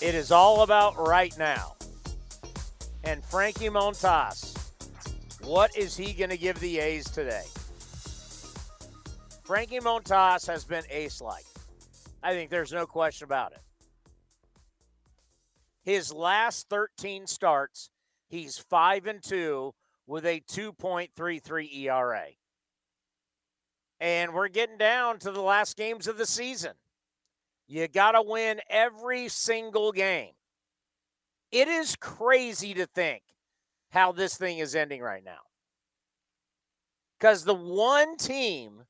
It is all about right now. And Frankie Montas, what is he going to give the A's today? Frankie Montas has been ace like. I think there's no question about it. His last 13 starts, he's 5 and 2 with a 2.33 ERA. And we're getting down to the last games of the season. You got to win every single game. It is crazy to think how this thing is ending right now. Because the one team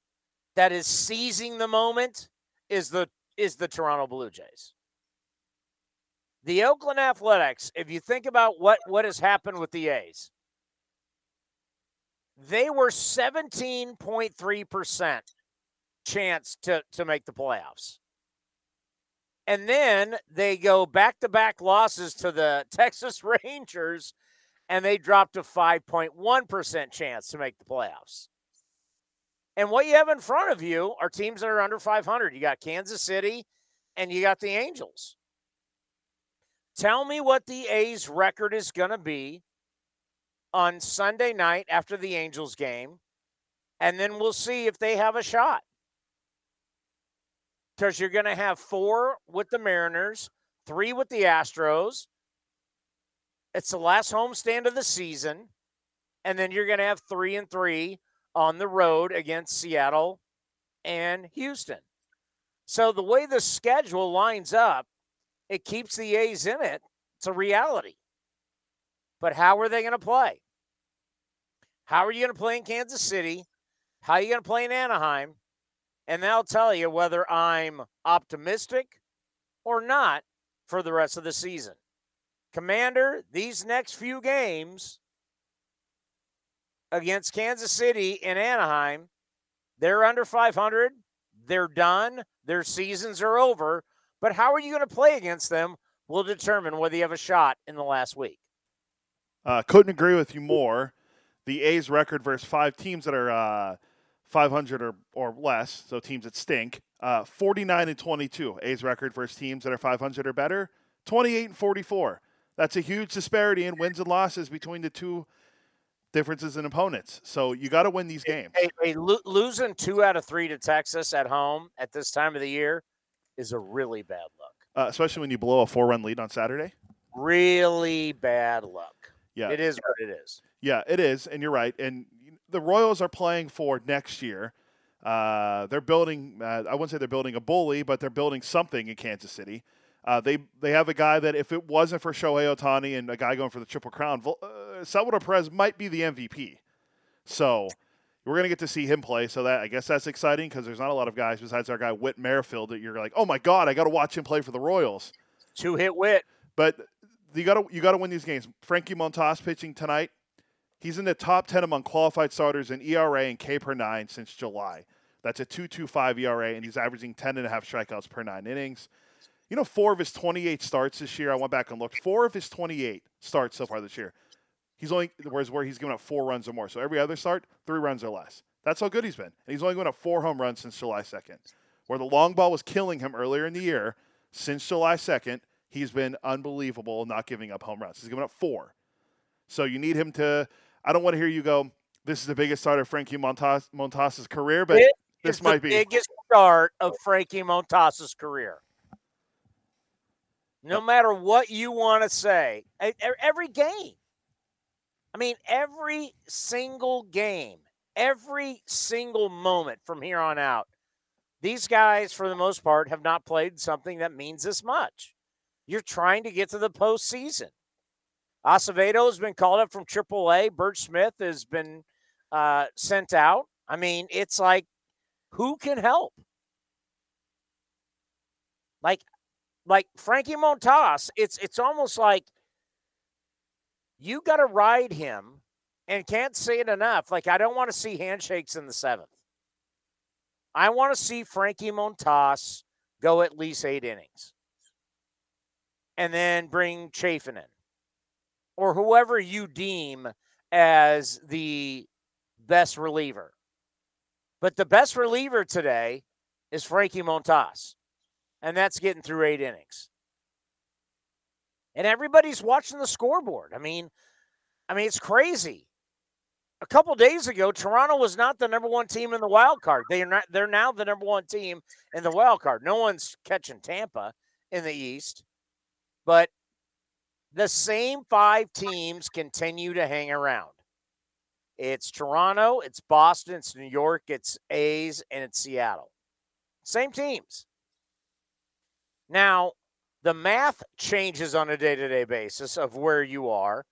that is seizing the moment is the is the Toronto Blue Jays. The Oakland Athletics, if you think about what what has happened with the A's, they were 17.3% chance to to make the playoffs. And then they go back to back losses to the Texas Rangers, and they drop to 5.1% chance to make the playoffs. And what you have in front of you are teams that are under 500. You got Kansas City and you got the Angels. Tell me what the A's record is going to be on Sunday night after the Angels game, and then we'll see if they have a shot because you're going to have four with the Mariners, three with the Astros. It's the last homestand of the season. And then you're going to have three and three on the road against Seattle and Houston. So the way the schedule lines up, it keeps the A's in it. It's a reality. But how are they going to play? How are you going to play in Kansas City? How are you going to play in Anaheim? And they'll tell you whether I'm optimistic or not for the rest of the season. Commander, these next few games against Kansas City and Anaheim, they're under 500. They're done. Their seasons are over. But how are you going to play against them will determine whether you have a shot in the last week. Uh, couldn't agree with you more. The A's record versus five teams that are uh, 500 or, or less, so teams that stink. Uh, 49 and 22, A's record versus teams that are 500 or better. 28 and 44. That's a huge disparity in wins and losses between the two differences in opponents. So you got to win these games. Hey, hey, lo- losing two out of three to Texas at home at this time of the year is a really bad look. Uh, especially when you blow a four-run lead on Saturday. Really bad luck. Yeah, it is what it is. Yeah, it is, and you're right. And the Royals are playing for next year. Uh, they're building. Uh, I wouldn't say they're building a bully, but they're building something in Kansas City. Uh, they they have a guy that if it wasn't for Shohei Ohtani and a guy going for the Triple Crown, uh, Salvador Perez might be the MVP. So we're gonna get to see him play. So that I guess that's exciting because there's not a lot of guys besides our guy Whit Merrifield that you're like, oh my god, I got to watch him play for the Royals. Two hit Whit, but you got to you got to win these games. Frankie Montas pitching tonight. He's in the top 10 among qualified starters in ERA and K per nine since July. That's a 2.25 ERA, and he's averaging 10 and a half strikeouts per nine innings. You know, four of his 28 starts this year, I went back and looked. Four of his 28 starts so far this year, he's only whereas where he's given up four runs or more. So every other start, three runs or less. That's how good he's been. And he's only given up four home runs since July 2nd. Where the long ball was killing him earlier in the year, since July 2nd, he's been unbelievable not giving up home runs. He's given up four. So you need him to I don't want to hear you go, this is the biggest start of Frankie Montas, Montas's career, but it this might be the biggest start of Frankie Montas's career. No matter what you want to say, every game. I I mean, every single game, every single moment from here on out, these guys, for the most part, have not played something that means this much. You're trying to get to the postseason. Acevedo has been called up from AAA. Burch Smith has been uh, sent out. I mean, it's like, who can help? Like, like Frankie Montas, it's it's almost like you got to ride him, and can't say it enough. Like, I don't want to see handshakes in the seventh. I want to see Frankie Montas go at least eight innings, and then bring Chafin in, or whoever you deem as the best reliever. But the best reliever today is Frankie Montas, and that's getting through eight innings. And everybody's watching the scoreboard. I mean, I mean, it's crazy. A couple days ago, Toronto was not the number one team in the wild card. They are not. They're now the number one team in the wild card. No one's catching Tampa in the East, but the same five teams continue to hang around. It's Toronto, it's Boston, it's New York, it's A's, and it's Seattle. Same teams. Now, the math changes on a day to day basis of where you are,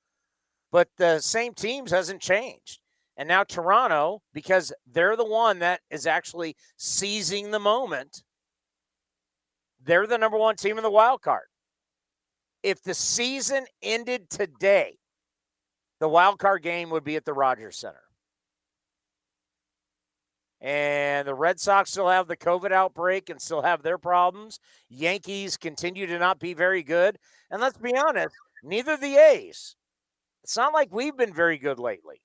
but the same teams hasn't changed. And now Toronto, because they're the one that is actually seizing the moment, they're the number one team in the wild card. If the season ended today, the wild card game would be at the Rogers Center. And the Red Sox still have the COVID outbreak and still have their problems. Yankees continue to not be very good. And let's be honest, neither the A's. It's not like we've been very good lately.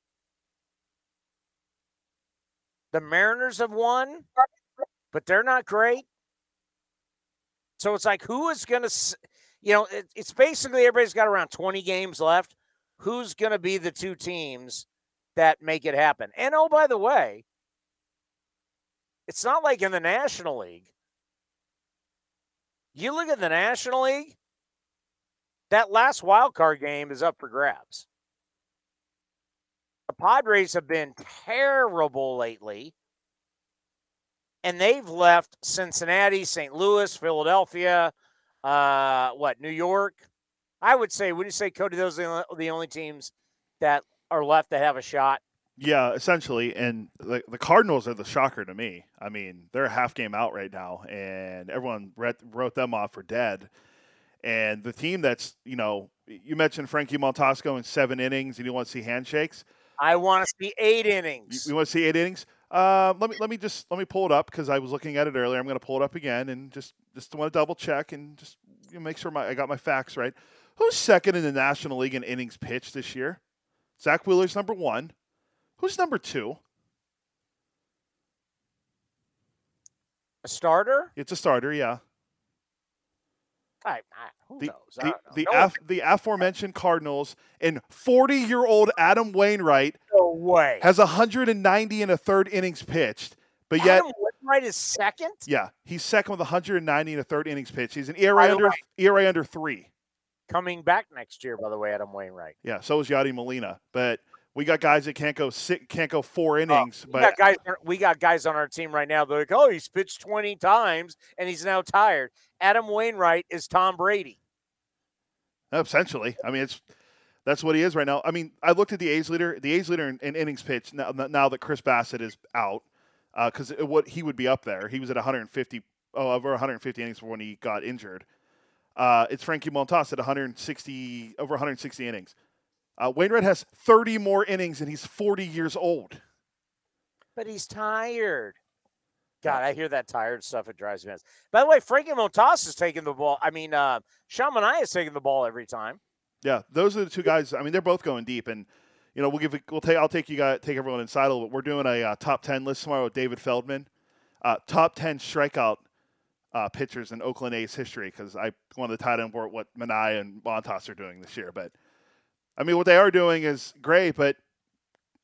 The Mariners have won, but they're not great. So it's like, who is going to, you know, it, it's basically everybody's got around 20 games left who's going to be the two teams that make it happen. And oh, by the way, it's not like in the National League. You look at the National League, that last wild card game is up for grabs. The Padres have been terrible lately, and they've left Cincinnati, St. Louis, Philadelphia, uh, what, New York, I would say, would you say, Cody, those are the only teams that are left that have a shot? Yeah, essentially, and the, the Cardinals are the shocker to me. I mean, they're a half game out right now, and everyone read, wrote them off for dead. And the team that's you know, you mentioned Frankie Montasco in seven innings, and you want to see handshakes. I want to see eight innings. You, you want to see eight innings? Uh, let me let me just let me pull it up because I was looking at it earlier. I'm going to pull it up again and just just want to double check and just you know, make sure my, I got my facts right. Who's second in the National League in innings pitched this year? Zack Wheeler's number one. Who's number two? A starter? It's a starter, yeah. I, I, who the, knows? The, the, no af, the aforementioned Cardinals and 40 year old Adam Wainwright no way. has 190 and a third innings pitched. But yet, Wainwright is second. Yeah, he's second with 190 and a third innings pitched. He's an ERA under ERA under three coming back next year, by the way, Adam Wainwright. Yeah, so is Yadi Molina. But we got guys that can't go six, can't go four uh, innings. we but got guys, we got guys on our team right now. They're like, oh, he's pitched twenty times and he's now tired. Adam Wainwright is Tom Brady. Essentially, I mean, it's that's what he is right now. I mean, I looked at the A's leader, the A's leader in, in innings pitched now, now that Chris Bassitt is out, because uh, what he would be up there. He was at 150, oh, over 150 innings when he got injured. Uh, it's Frankie Montas at 160 over 160 innings. Uh, Wainwright has 30 more innings, and he's 40 years old. But he's tired. God, I hear that tired stuff. It drives me nuts. By the way, Frankie Montas is taking the ball. I mean, uh, Sean Manaea is taking the ball every time. Yeah, those are the two guys. I mean, they're both going deep, and you know, we'll give we'll take I'll take you guys take everyone inside a little bit. We're doing a uh, top ten list tomorrow with David Feldman. Uh, top ten strikeout uh, pitchers in Oakland A's history because I wanted to tie in for what Manaea and Montas are doing this year. But I mean, what they are doing is great, but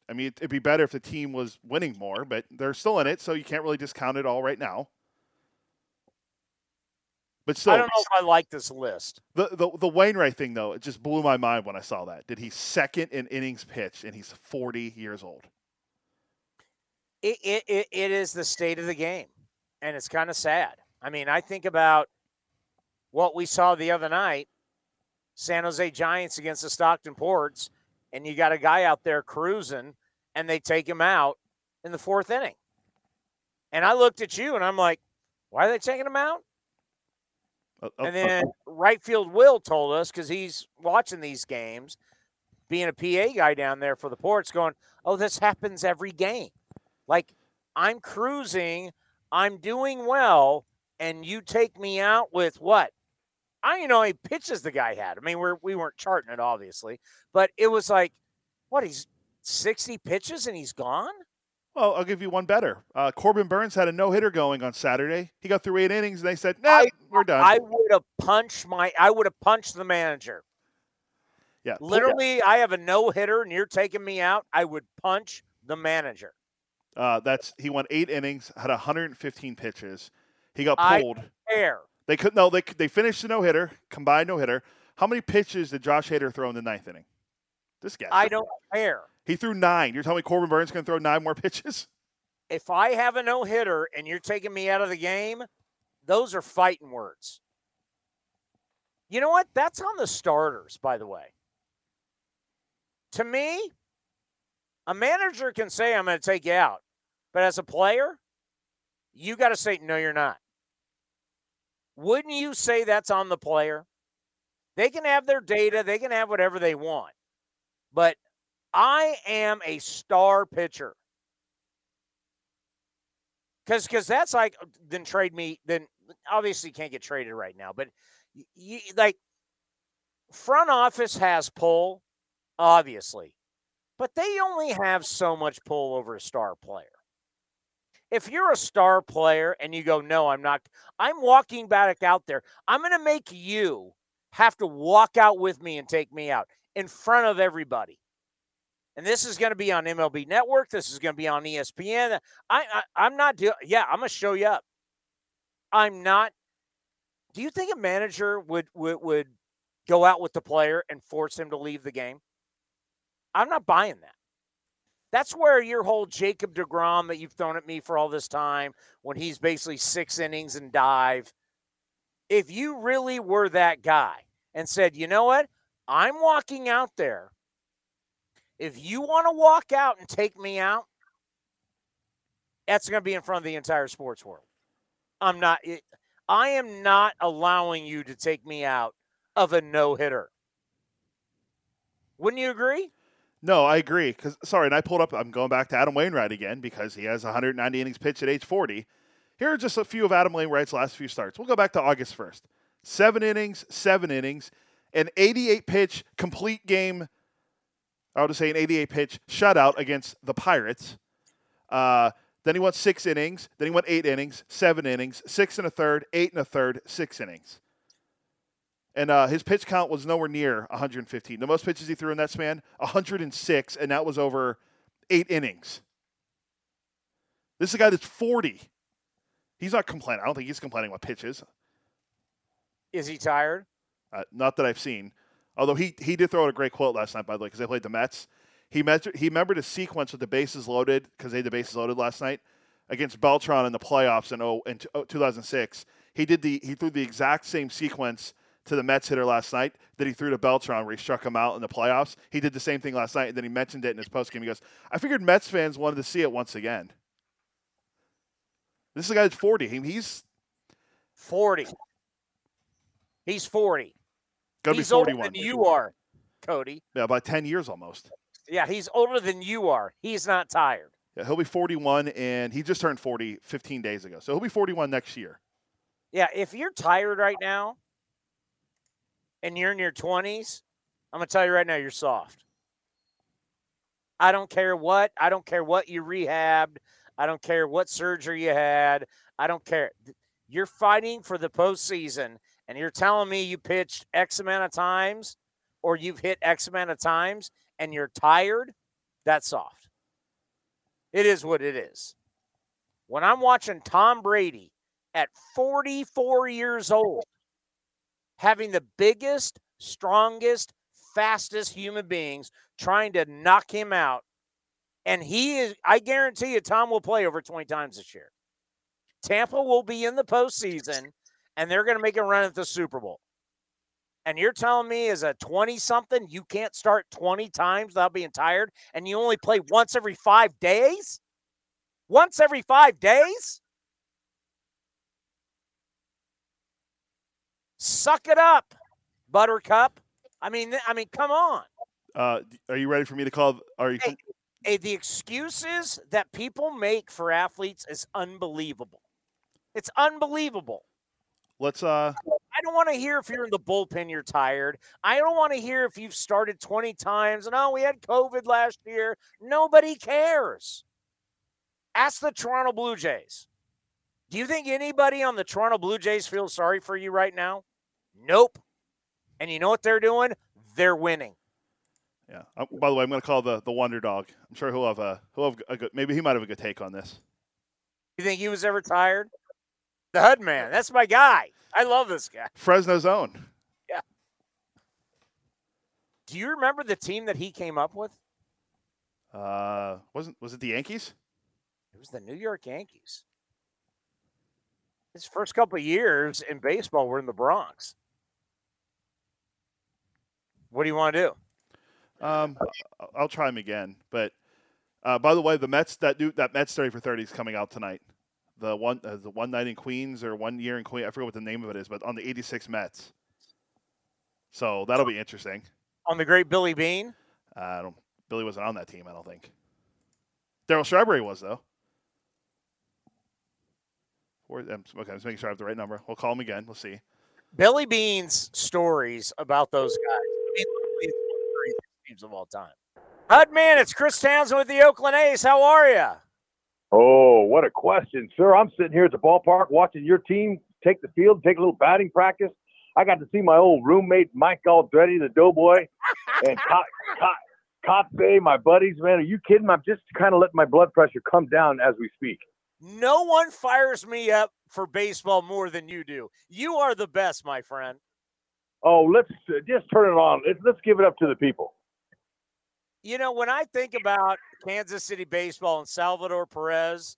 I mean, it'd be better if the team was winning more, but they're still in it, so you can't really discount it all right now. But still, I don't know if I like this list. the, the the Wainwright thing though, it just blew my mind when I saw that. Did he second in innings pitched, and he's 40 years old. It, it, it, it is the state of the game, and it's kind of sad. I mean, I think about what we saw the other night San Jose Giants against the Stockton Ports, and you got a guy out there cruising, and they take him out in the fourth inning. And I looked at you and I'm like, why are they taking him out? Uh, uh, And then right field Will told us because he's watching these games, being a PA guy down there for the ports, going, "Oh, this happens every game. Like I'm cruising, I'm doing well, and you take me out with what? I don't even know how many pitches the guy had. I mean, we're we weren't charting it obviously, but it was like, what? He's 60 pitches and he's gone. well, I'll give you one better. Uh, Corbin Burnes had a no hitter going on Saturday. He got through eight innings, and they said, "Nah, we're done." I would have punched my. I would have punched the manager. yeah, Literally, I have a no hitter and you're taking me out. I would punch the manager. Uh, that's he won eight innings, had 115 pitches. He got I- pulled. They could no, they they finished the no hitter, combined no hitter. How many pitches did Josh Hader throw in the ninth inning? This guy. I don't care. He threw nine. You're telling me Corbin Burnes going to throw nine more pitches? If I have a no hitter and you're taking me out of the game, those are fighting words. You know what? That's on the starters, by the way. To me, a manager can say, I'm going to take you out. But as a player, you got to say, no, you're not. Wouldn't you say that's on the player? They can have their data, they can have whatever they want. But I am a star pitcher. Cause, cause that's like uh, then trade me. Then obviously can't get traded right now. But you, like front office has pull, obviously, but they only have so much pull over a star player. If you're a star player and you go, no, I'm not. I'm walking back out there. I'm going to make you have to walk out with me and take me out in front of everybody and this is going to be on MLB Network. This is going to be on ESPN. I, I I'm not doing. Yeah, I'm going to show you up. I'm not. Do you think a manager would would would go out with the player and force him to leave the game? I'm not buying that. That's where your whole Jacob deGrom that you've thrown at me for all this time, when he's basically six innings and dive. If you really were that guy and said, you know what, I'm walking out there if you want to walk out and take me out, that's going to be in front of the entire sports world. I'm not, it, I am not allowing you to take me out of a no hitter. Wouldn't you agree? No, I agree. Because sorry, and I pulled up. I'm going back to Adam Wainwright again because he has 190 innings pitched at age 40. Here are just a few of Adam Wainwright's last few starts. We'll go back to August 1st. Seven innings, seven innings, an 88 pitch complete game. I would say an 88 pitch shutout against the Pirates. Uh, then he went six innings. Then he went eight innings, seven innings, six and a third, eight and a third, six innings. And uh, his pitch count was nowhere near 115. The most pitches he threw in that span, 106, and that was over eight innings. This is a guy that's 40. He's not complaining. I don't think he's complaining about pitches. Is he tired? Uh, not that I've seen. Although he he did throw out a great quote last night, by the way, because they played the Mets. He measured, he remembered a sequence with the bases loaded because they had the bases loaded last night against Beltran in the playoffs in, oh, in oh, 2006. He did the he threw the exact same sequence to the Mets hitter last night that he threw to Beltran where he struck him out in the playoffs. He did the same thing last night, and then he mentioned it in his postgame. He goes, "I figured Mets fans wanted to see it once again." This is a guy that's 40. He, he's 40. He's 40. gonna he's be 41. older than you are, Cody. Yeah, about 10 years almost. Yeah, he's older than you are. He's not tired. Yeah, he'll be 41, and he just turned 40 15 days ago. So he'll be 41 next year. Yeah, if you're tired right now and you're in your 20s, I'm going to tell you right now, you're soft. I don't care what. I don't care what you rehabbed. I don't care what surgery you had. I don't care. You're fighting for the postseason, and you're telling me you pitched X amount of times or you've hit X amount of times and you're tired. That's soft. It is what it is. When I'm watching Tom Brady at 44 years old having the biggest, strongest, fastest human beings trying to knock him out. And he is, I guarantee you, Tom will play over 20 times this year. Tampa will be in the postseason and they're going to make a run at the Super Bowl. And you're telling me as a 20 something, you can't start 20 times without being tired and you only play once every five days? Once every five days? Suck it up, Buttercup. I mean, I mean, come on. Uh, are you ready for me to call? Are you? Hey, hey, the excuses that people make for athletes is unbelievable. It's unbelievable. Let's. uh I don't want to hear if you're in the bullpen, you're tired. I don't want to hear if you've started 20 times and oh, we had COVID last year. Nobody cares. Ask the Toronto Blue Jays. Do you think anybody on the Toronto Blue Jays feels sorry for you right now? Nope. And you know what they're doing? They're winning. Yeah. Uh, by the way, I'm going to call the the Wonder Dog. I'm sure he'll have a he'll have a good maybe he might have a good take on this. You think he was ever tired? The Hud Man. That's my guy. I love this guy. Fresno's own. Yeah. Do you remember the team that he came up with? Uh, wasn't was it the Yankees? It was the New York Yankees. His first couple years in baseball were in the Bronx. What do you want to do? Um, I'll try him again. But uh, by the way, the Mets that do that Mets thirty for thirty is coming out tonight. The one uh, the one night in Queens or one year in Queens. I forget what the name of it is, but on the eighty six Mets. So that'll be interesting. On the great Billy Beane. Uh, I don't. Billy wasn't on that team. I don't think. Darryl Strawberry was though. okay, I'm just making sure I have the right number. We'll call him again. We'll see. Billy Beane's stories about those guys. Teams of all time. Hud man, it's Chris Townsend with the Oakland A's. How are you? Oh, what a question, sir! I'm sitting here at the ballpark watching your team take the field, take a little batting practice. I got to see my old roommate Mike Aldrete, the doughboy, and Kotsay, my buddies. Man, are you kidding? I'm just kind of letting my blood pressure come down as we speak. No one fires me up for baseball more than you do. You are the best, my friend. Oh, let's uh, just turn it on. Let's, let's give it up to the people. You know, when I think about Kansas City baseball and Salvador Perez,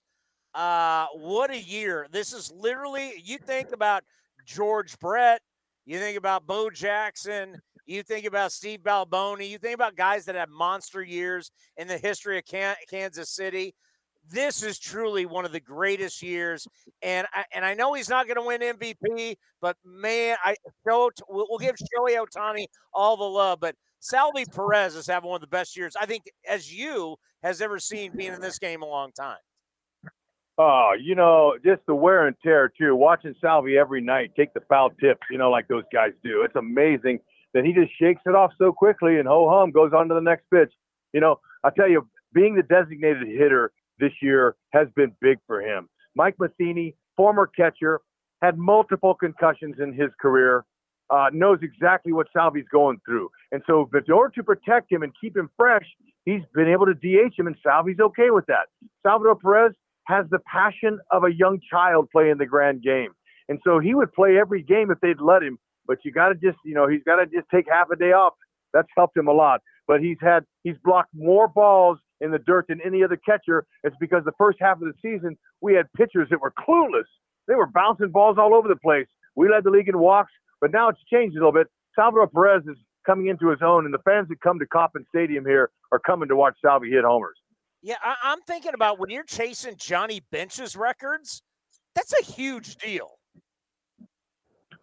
uh, what a year. This is literally, you think about George Brett, you think about Bo Jackson, you think about Steve Balboni, you think about guys that have monster years in the history of Kansas City this is truly one of the greatest years. And I, and I know he's not going to win MVP, but man, I show we'll, we'll give Shohei Ohtani all the love. But Salvy Perez is having one of the best years I think as you has ever seen being in this game a long time. Oh, you know, just the wear and tear too. Watching Salvy every night take the foul tips, you know, like those guys do. It's amazing that he just shakes it off so quickly and ho hum goes on to the next pitch. You know, I tell you, being the designated hitter this year has been big for him. Mike Matheny, former catcher, had multiple concussions in his career, uh, knows exactly what Salvy's going through. And so, in order to protect him and keep him fresh, he's been able to DH him, and Salvy's okay with that. Salvador Perez has the passion of a young child playing the grand game. And so he would play every game if they'd let him. But you got to just, you know, he's got to just take half a day off. That's helped him a lot. But he's had, he's blocked more balls in the dirt than any other catcher. It's because the first half of the season, we had pitchers that were clueless. They were bouncing balls all over the place. We led the league in walks, but now it's changed a little bit. Salvador Perez is coming into his own, and the fans that come to Kauffman Stadium here are coming to watch Salvy hit homers. Yeah, I- am thinking about when you're chasing Johnny Bench's records, that's a huge deal.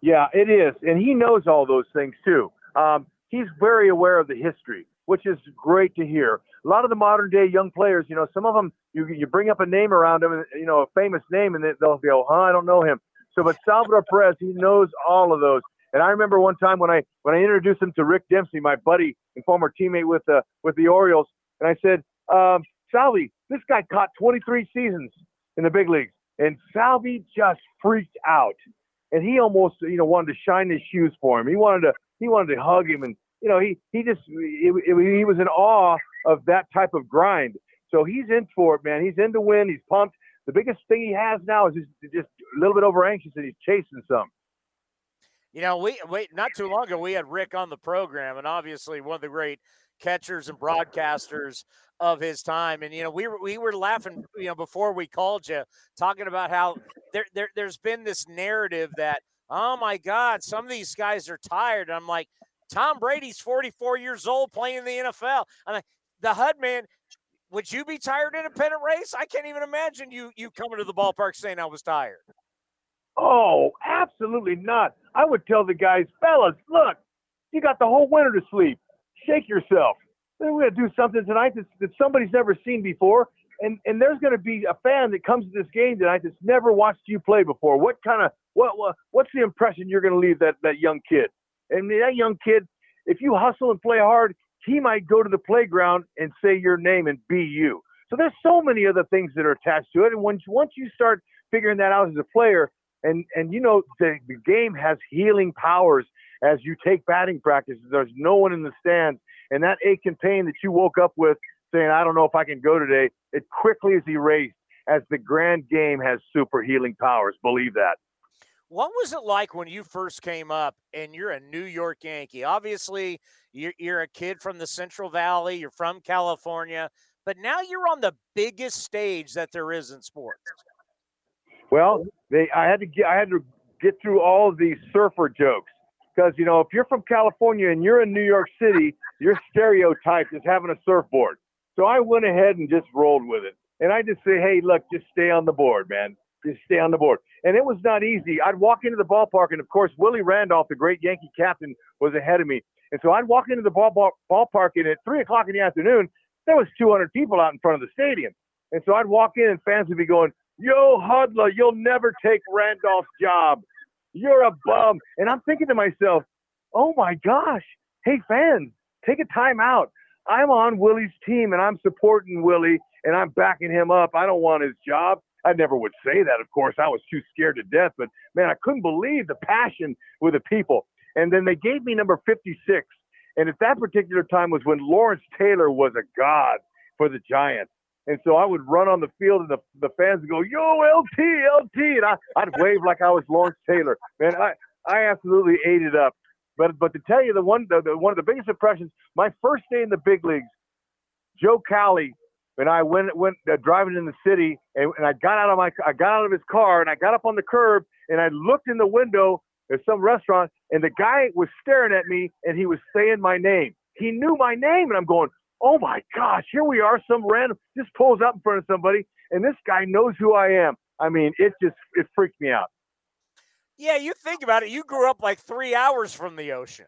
Yeah, it is. And he knows all those things too. Um, he's very aware of the history, which is great to hear a lot of the modern day young players, you know, some of them you you bring up a name around them, you know, a famous name, and they'll go, "Huh, I don't know him." So, but Salvador Perez, he knows all of those. And I remember one time when I when I introduced him to Rick Dempsey, my buddy and former teammate with the with the Orioles, and I said, um, "Salvy, this guy caught 23 seasons in the big leagues," and Salvy just freaked out, and he almost you know wanted to shine his shoes for him. He wanted to he wanted to hug him and you know, he he just he, he was in awe of that type of grind. So he's in for it, man. He's in to win. He's pumped. The biggest thing he has now is just, just a little bit over anxious and he's chasing some. You know, we wait not too long ago we had Rick on the program, and obviously one of the great catchers and broadcasters of his time. And you know, we were we were laughing, you know, before we called you, talking about how there, there there's been this narrative that, oh my God, some of these guys are tired. And I'm like, Tom Brady's 44 years old playing in the NFL. I'm like, the HUD man, would you be tired in a pennant race? I can't even imagine you you coming to the ballpark saying I was tired. Oh, absolutely not. I would tell the guys, fellas, look, you got the whole winter to sleep. Shake yourself. We're going to do something tonight that, that somebody's never seen before. And, and there's going to be a fan that comes to this game tonight that's never watched you play before. What kind of what, what what's the impression you're going to leave that that young kid? And that young kid, if you hustle and play hard, he might go to the playground and say your name and be you. So there's so many other things that are attached to it. And once once you start figuring that out as a player, and and you know the, the game has healing powers as you take batting practice. There's no one in the stands, and that ache and pain that you woke up with, saying I don't know if I can go today, it quickly is erased as the grand game has super healing powers. Believe that. What was it like when you first came up and you're a New York Yankee? Obviously, you're, you're a kid from the Central Valley, you're from California, but now you're on the biggest stage that there is in sports. Well, they I had to get I had to get through all of these surfer jokes because you know if you're from California and you're in New York City, you're stereotyped as having a surfboard. So I went ahead and just rolled with it, and I just say, hey, look, just stay on the board, man. Just stay on the board. And it was not easy. I'd walk into the ballpark, and of course, Willie Randolph, the great Yankee captain, was ahead of me. And so I'd walk into the ball, ball, ballpark, and at three o'clock in the afternoon, there was 200 people out in front of the stadium. And so I'd walk in, and fans would be going, Yo, Hudler, you'll never take Randolph's job. You're a bum. And I'm thinking to myself, oh my gosh, hey, fans, take a time out. I'm on Willie's team and I'm supporting Willie and I'm backing him up. I don't want his job. I never would say that, of course. I was too scared to death, but man, I couldn't believe the passion with the people. And then they gave me number 56. And at that particular time was when Lawrence Taylor was a god for the Giants. And so I would run on the field, and the, the fans would go, "Yo, LT, LT," and I, I'd wave like I was Lawrence Taylor. Man, I I absolutely ate it up. But but to tell you the one the, the one of the biggest impressions, my first day in the big leagues, Joe Cowley and I went went uh, driving in the city, and, and I got out of my I got out of his car, and I got up on the curb, and I looked in the window at some restaurant, and the guy was staring at me, and he was saying my name. He knew my name, and I'm going, oh my gosh, here we are. Some random just pulls up in front of somebody, and this guy knows who I am. I mean, it just it freaked me out. Yeah, you think about it. You grew up like three hours from the ocean.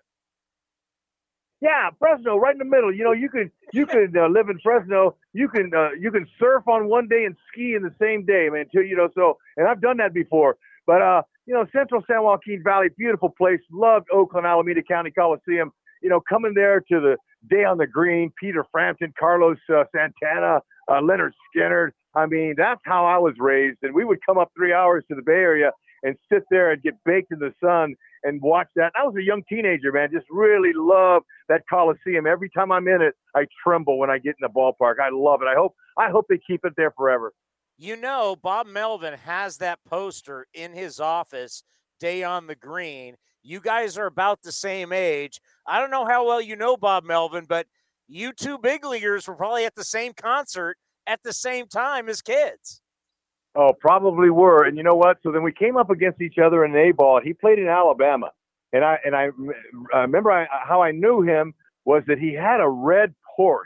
Yeah, Fresno, right in the middle. You know, you can you can uh, live in Fresno. You can uh, you can surf on one day and ski in the same day, man. Too, you know, so and I've done that before. But uh, you know, Central San Joaquin Valley, beautiful place. Loved Oakland, Alameda County Coliseum. You know, coming there to the Day on the Green, Peter Frampton, Carlos uh, Santana, uh, Lynyrd Skynyrd. I mean, that's how I was raised. And we would come up three hours to the Bay Area and sit there and get baked in the sun and watch that. I was a young teenager, man. Just really love that Coliseum. Every time I'm in it, I tremble when I get in the ballpark. I love it. I hope I hope they keep it there forever. You know, Bob Melvin has that poster in his office, Day on the Green. You guys are about the same age. I don't know how well you know Bob Melvin, but you two big leaguers were probably at the same concert at the same time as kids. Oh, probably were. And you know what? So then we came up against each other in A ball. He played in Alabama, and I and I, I remember I, how I knew him was that he had a red Porsche,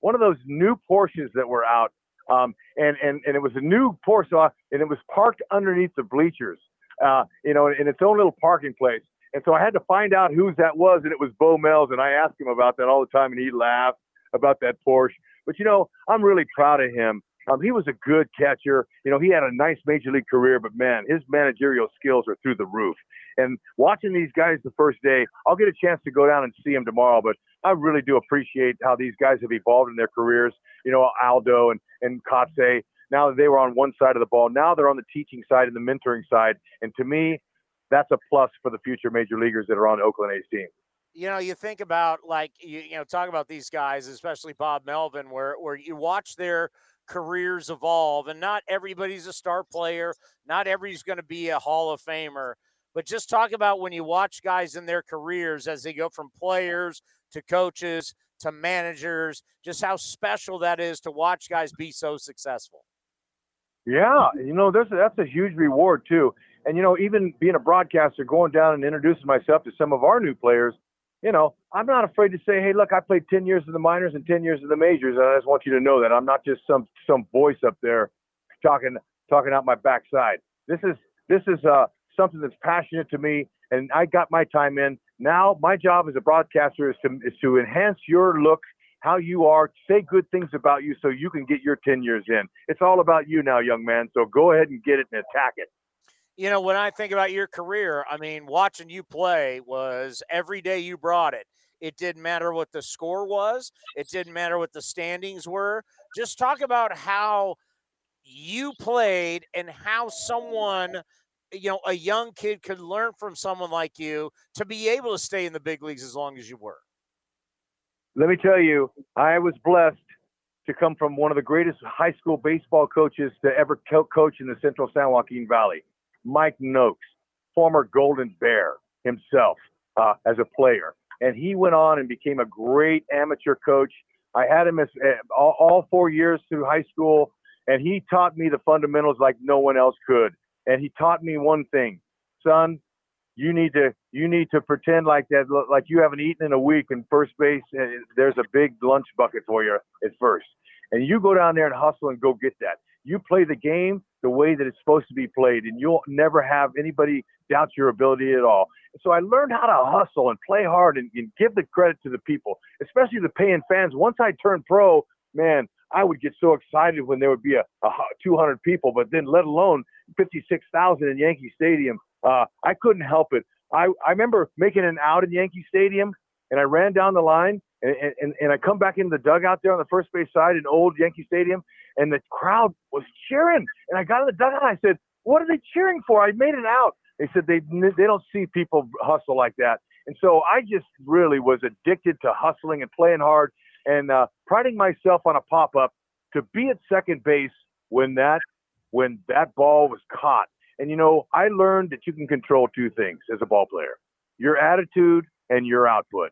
one of those new Porsches that were out, um, and and and it was a new Porsche, and it was parked underneath the bleachers, uh, you know, in its own little parking place. And so I had to find out whose that was, and it was Bo Mel's. And I asked him about that all the time, and he laughed about that Porsche. But you know, I'm really proud of him. Um, he was a good catcher. You know, he had a nice major league career, but man, his managerial skills are through the roof. And watching these guys the first day, I'll get a chance to go down and see him tomorrow. But I really do appreciate how these guys have evolved in their careers. You know, Aldo and and Kotsay. Now that they were on one side of the ball, now they're on the teaching side and the mentoring side. And to me, that's a plus for the future major leaguers that are on Oakland A's team. You know, you think about like you, you know, talk about these guys, especially Bob Melvin, where where you watch their careers evolve, and not everybody's a star player, not everybody's going to be a Hall of Famer. but just talk about when you watch guys in their careers as they go from players to coaches to managers, just how special that is to watch guys be so successful. Yeah, you know, there's that's a huge reward too. And you know, even being a broadcaster, going down and introducing myself to some of our new players, you know, I'm not afraid to say, hey, look, I played 10 years in the minors and 10 years in the majors, and I just want you to know that I'm not just some some voice up there talking talking out my backside. This is this is uh, something that's passionate to me, and I got my time in. Now, my job as a broadcaster is to is to enhance your look, how you are, say good things about you, so you can get your 10 years in. It's all about you now, young man. So go ahead and get it and attack it you know, when I think about your career, I mean, watching you play was every day you brought it. It didn't matter what the score was, it didn't matter what the standings were. Just talk about how you played and how someone, you know, a young kid could learn from someone like you to be able to stay in the big leagues as long as you were. Let me tell you, I was blessed to come from one of the greatest high school baseball coaches to ever coach in the Central San Joaquin Valley. Mike Noakes, former Golden Bear himself uh, as a player. And he went on and became a great amateur coach. I had him as uh, all, all four years through high school, and he taught me the fundamentals like no one else could. And he taught me one thing, son, you need to you need to pretend like that like you haven't eaten in a week in first base there's a big lunch bucket for you at first and you go down there and hustle and go get that you play the game the way that it's supposed to be played, and you'll never have anybody doubt your ability at all. So I learned how to hustle and play hard and, and give the credit to the people, especially the paying fans. Once I turned pro, man, I would get so excited when there would be a, a 200 people, but then let alone 56,000 in Yankee Stadium. Uh, I couldn't help it. I, I remember making an out in Yankee Stadium, and I ran down the line, and, and, and I come back into the dugout there on the first base side in old Yankee Stadium, and the crowd was cheering. And I got in the dugout and I said, "What are they cheering for?" I made it out. They said they they don't see people hustle like that. And so I just really was addicted to hustling and playing hard and uh, priding myself on a pop up to be at second base when that when that ball was caught. And you know, I learned that you can control two things as a ball player: your attitude and your output.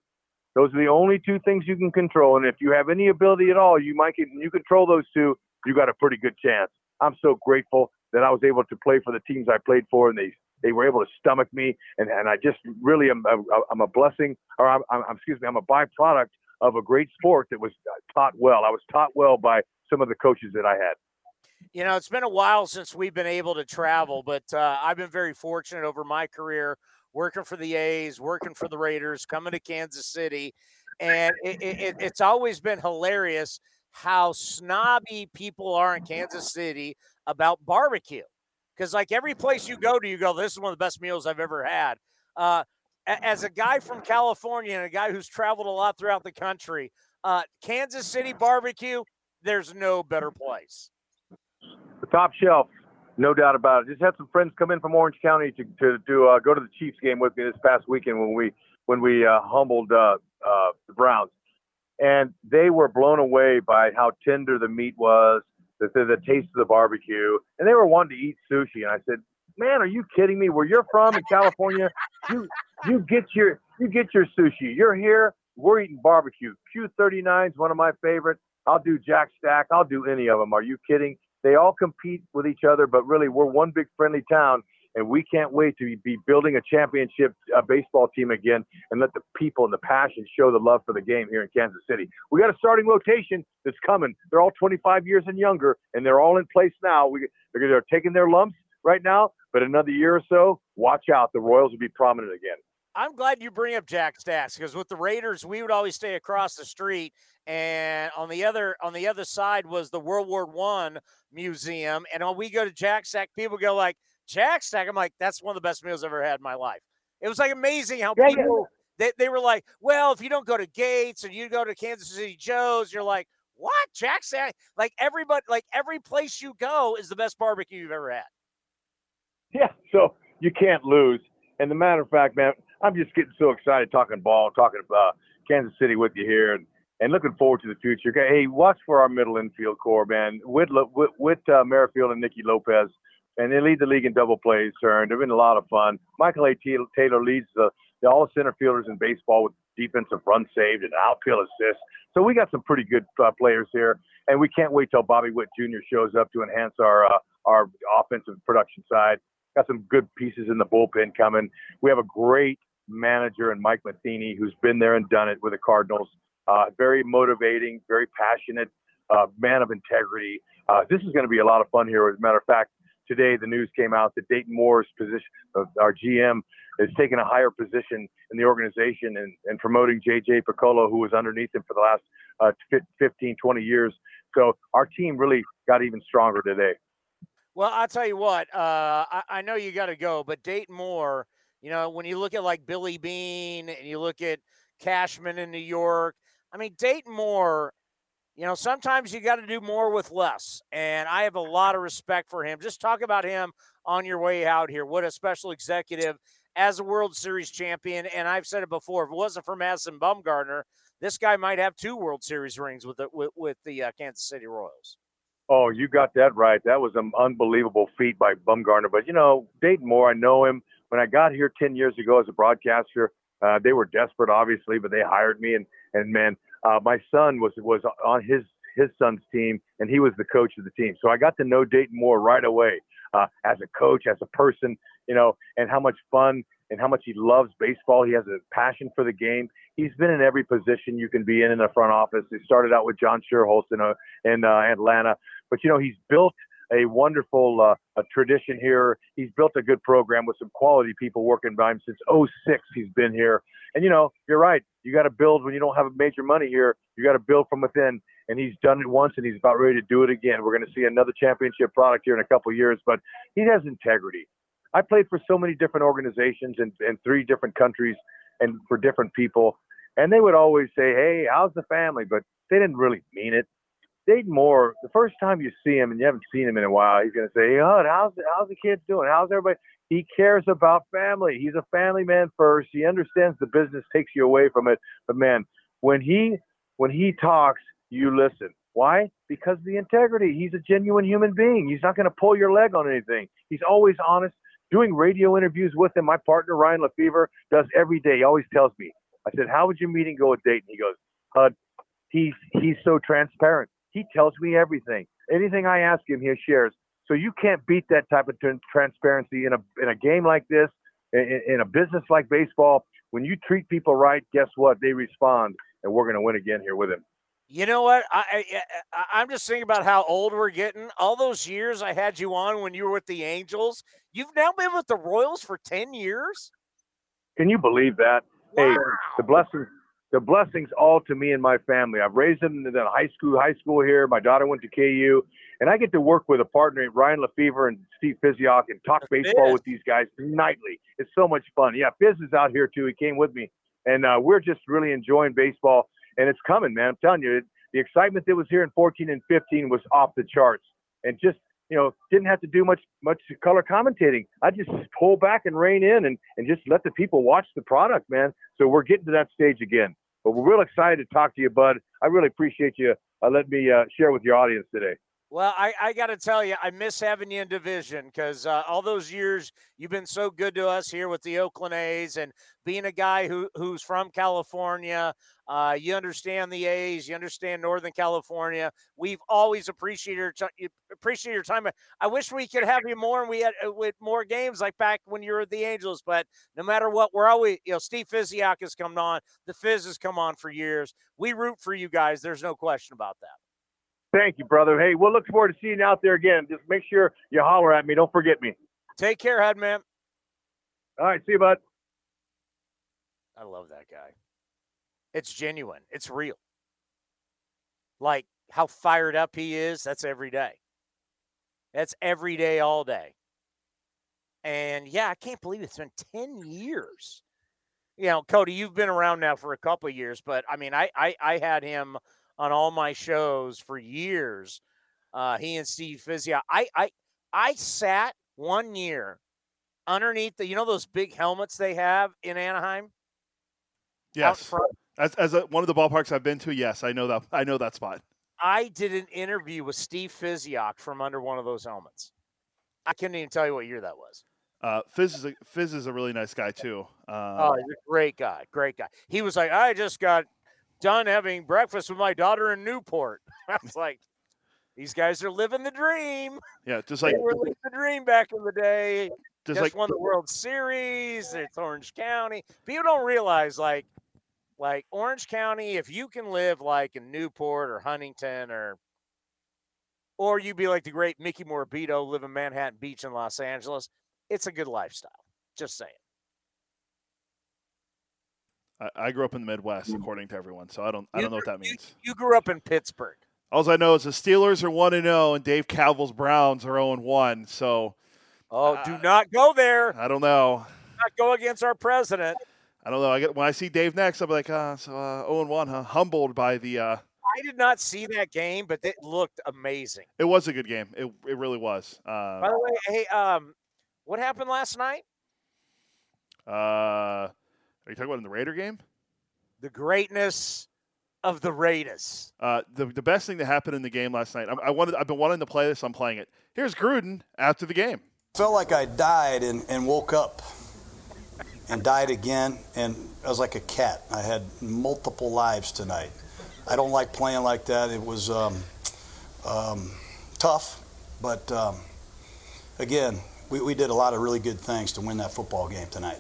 Those are the only two things you can control. And if you have any ability at all, you might get, you control those two you got a pretty good chance. I'm so grateful that I was able to play for the teams I played for, and they they were able to stomach me, and, and I just really am I'm a blessing, or I'm, I'm excuse me, I'm a byproduct of a great sport that was taught well. I was taught well by some of the coaches that I had. You know, it's been a while since we've been able to travel, but uh, I've been very fortunate over my career working for the A's, working for the Raiders, coming to Kansas City, and it, it, it's always been hilarious how snobby people are in Kansas City about barbecue. Because, like every place you go to, you go, this is one of the best meals I've ever had. Uh, as a guy from California and a guy who's traveled a lot throughout the country, uh, Kansas City barbecue, there's no better place. The top shelf, no doubt about it. Just had some friends come in from Orange County to to, to uh, go to the Chiefs game with me this past weekend when we when we uh, humbled uh, uh, the Browns and they were blown away by how tender the meat was, the, the, the taste of the barbecue, and they were wanting to eat sushi. And I said, "Man, are you kidding me? Where you're from in California, you you get your you get your sushi. You're here, we're eating barbecue. Q39 is one of my favorites. I'll do Jack Stack. I'll do any of them. Are you kidding? They all compete with each other, but really, we're one big friendly town and we can't wait to be building a championship uh, baseball team again and let the people and the passion show the love for the game here in Kansas City. We got a starting rotation that's coming. They're all 25 years and younger, and they're all in place now. We, they're, they're taking their lumps right now, but another year or so, watch out. The Royals will be prominent again. I'm glad you bring up Jack Stacks because with the Raiders, we would always stay across the street, and on the other on the other side was the World War One museum. And when we go to Jack Stack, people go like, Jack Stack. I'm like, that's one of the best meals I've ever had in my life. It was like amazing how yeah, people yeah. They, they were like, well, if you don't go to Gates and you go to Kansas City Joe's, you're like, what? Jack Stack? Like everybody, like every place you go is the best barbecue you've ever had. Yeah, so you can't lose. And the matter of fact, man, I'm just getting so excited talking ball, talking about Kansas City with you here, and, and looking forward to the future. Okay, Hey, watch for our middle infield core, man. With with, with uh, Merrifield and Nicky Lopez and they lead the league in double plays turned. They've been a lot of fun. Michael A. Taylor leads the, the all center fielders in baseball with defensive run saved and outfield assists. So we got some pretty good uh, players here, and we can't wait till Bobby Witt Jr. shows up to enhance our uh, our offensive production side. Got some good pieces in the bullpen coming. We have a great manager in Mike Matheny who's been there and done it with the Cardinals. Uh, very motivating, very passionate, uh, man of integrity. Uh, this is going to be a lot of fun here. As a matter of fact, today the news came out that Dayton Moore's position, uh, our GM, is taking a higher position in the organization and, and promoting JJ Picollo, who was underneath him for the last uh, 15, 20 years. So our team really got even stronger today. Well, I'll tell you what, uh, I, I, know you got to go, but Dayton Moore, you know, when you look at like Billy Beane and you look at Cashman in New York, I mean, Dayton Moore, you know, sometimes you got to do more with less. And I have a lot of respect for him. Just talk about him on your way out here. What a special executive as a World Series champion. And I've said it before, if it wasn't for Madison Bumgarner, this guy might have two World Series rings with the, with, with the uh, Kansas City Royals. Oh, you got that right. That was an unbelievable feat by Bumgarner. But, you know, Dayton Moore, I know him. When I got here 10 years ago as a broadcaster, uh, they were desperate, obviously, but they hired me. And, and man, uh, my son was, was on his, his son's team, and he was the coach of the team. So I got to know Dayton Moore right away uh, as a coach, as a person, you know, and how much fun and how much he loves baseball. He has a passion for the game. He's been in every position you can be in in the front office. He started out with John Schuerholz in, uh, in uh, Atlanta, but you know he's built a wonderful uh, a tradition here. He's built a good program with some quality people working by him since 06. He's been here, and you know you're right. You got to build when you don't have a major money here. You got to build from within, and he's done it once, and he's about ready to do it again. We're going to see another championship product here in a couple years, but he has integrity. I played for so many different organizations in, in three different countries and for different people. And they would always say, Hey, how's the family? But they didn't really mean it. Dayton Moore, the first time you see him and you haven't seen him in a while, he's going to say, Hey, Hud, how's, how's the kids doing? How's everybody? He cares about family. He's a family man first. He understands the business takes you away from it. But man, when he, when he talks, you listen. Why? Because the integrity. He's a genuine human being. He's not going to pull your leg on anything. He's always honest doing radio interviews with him. My partner Ryan Lefebvre does every day. He always tells me. I said, "How would your meeting go with Dayton?" He goes, "Hud, he's he's so transparent. He tells me everything. Anything I ask him, he shares. So you can't beat that type of transparency in a in a game like this, in, in a business like baseball. When you treat people right, guess what? They respond, and we're going to win again here with him." You know what? I, I I'm just thinking about how old we're getting. All those years I had you on when you were with the Angels, you've now been with the Royals for ten years. Can you believe that? Wow. Hey, the blessings, the blessings all to me and my family. I've raised them in the high school, high school here. My daughter went to KU, and I get to work with a partner, Ryan Lefebvre and Steve Physioc, and talk baseball with these guys nightly. It's so much fun. Yeah, Fizz is out here too. He came with me, and uh, we're just really enjoying baseball and it's coming, man. I'm telling you, the excitement that was here in 14 and 15 was off the charts, and just you know didn't have to do much much color commentating. I just pull back and rein in and and just let the people watch the product, man. So we're getting to that stage again. But we're real excited to talk to you, bud. I really appreciate you uh, letting me uh, share with your audience today. Well, I, I got to tell you, I miss having you in division because uh, all those years you've been so good to us here with the Oakland A's and being a guy who who's from California. Uh, you understand the A's, you understand Northern California. We've always appreciated your, appreciate your time. I wish we could have you more and we had uh, with more games like back when you were the Angels. But no matter what, we're always you know Steve Physioc has come on, the Fizz has come on for years. We root for you guys. There's no question about that. Thank you, brother. Hey, we'll look forward to seeing you out there again. Just make sure you holler at me. Don't forget me. Take care, head man. All right, see you, bud. I love that guy. It's genuine. It's real. Like how fired up he is, that's every day. That's every day, all day. And yeah, I can't believe it's been 10 years. You know, Cody, you've been around now for a couple years, but I mean, I, I, I had him – on all my shows for years. Uh, he and Steve Physioc. I I I sat one year underneath the you know those big helmets they have in Anaheim. Yes, as as a, one of the ballparks I've been to, yes, I know that I know that spot. I did an interview with Steve Physioc from under one of those helmets. I couldn't even tell you what year that was. Uh, Fizz is a, Fizz is a really nice guy too. Um, Oh, he's a great guy. Great guy. He was like, I just got done having breakfast with my daughter in Newport. I was like, these guys are living the dream. yeah, just like they were living the dream back in the day. just Just like won the World Series. It's Orange County. People don't realize, like, like Orange County. If you can live like in Newport or Huntington or, or you be like the great Mickey Morabito, live in Manhattan Beach in Los Angeles. It's a good lifestyle. Just saying. I, I grew up in the Midwest, Mm. according to everyone. So I don't I don't know what that means. You grew up in Pittsburgh. All I know is the Steelers are one and zero, and Dave Kaval's Browns are zero and one. So Oh, Uh, do not go there. I don't know. Not go against our president. I don't know. I get when I see Dave next, I'll be like, uh, so uh, zero and one, huh? Humbled by the. Uh, I did not see that game, but it looked amazing. it was a good game. It it really was. By Uh, the way, hey, um, what happened last night? uh, are you talking about in the Raider game? The greatness of the Raiders. Uh, the the best thing that happened in the game last night. I, I wanted. I've been wanting to play this. I'm playing it. Here's Gruden after the game. Felt like I died and, and woke up and died again, and I was like a cat. I had multiple lives tonight. I don't like playing like that. It was um, um, tough, but um, again, we, we did a lot of really good things to win that football game tonight.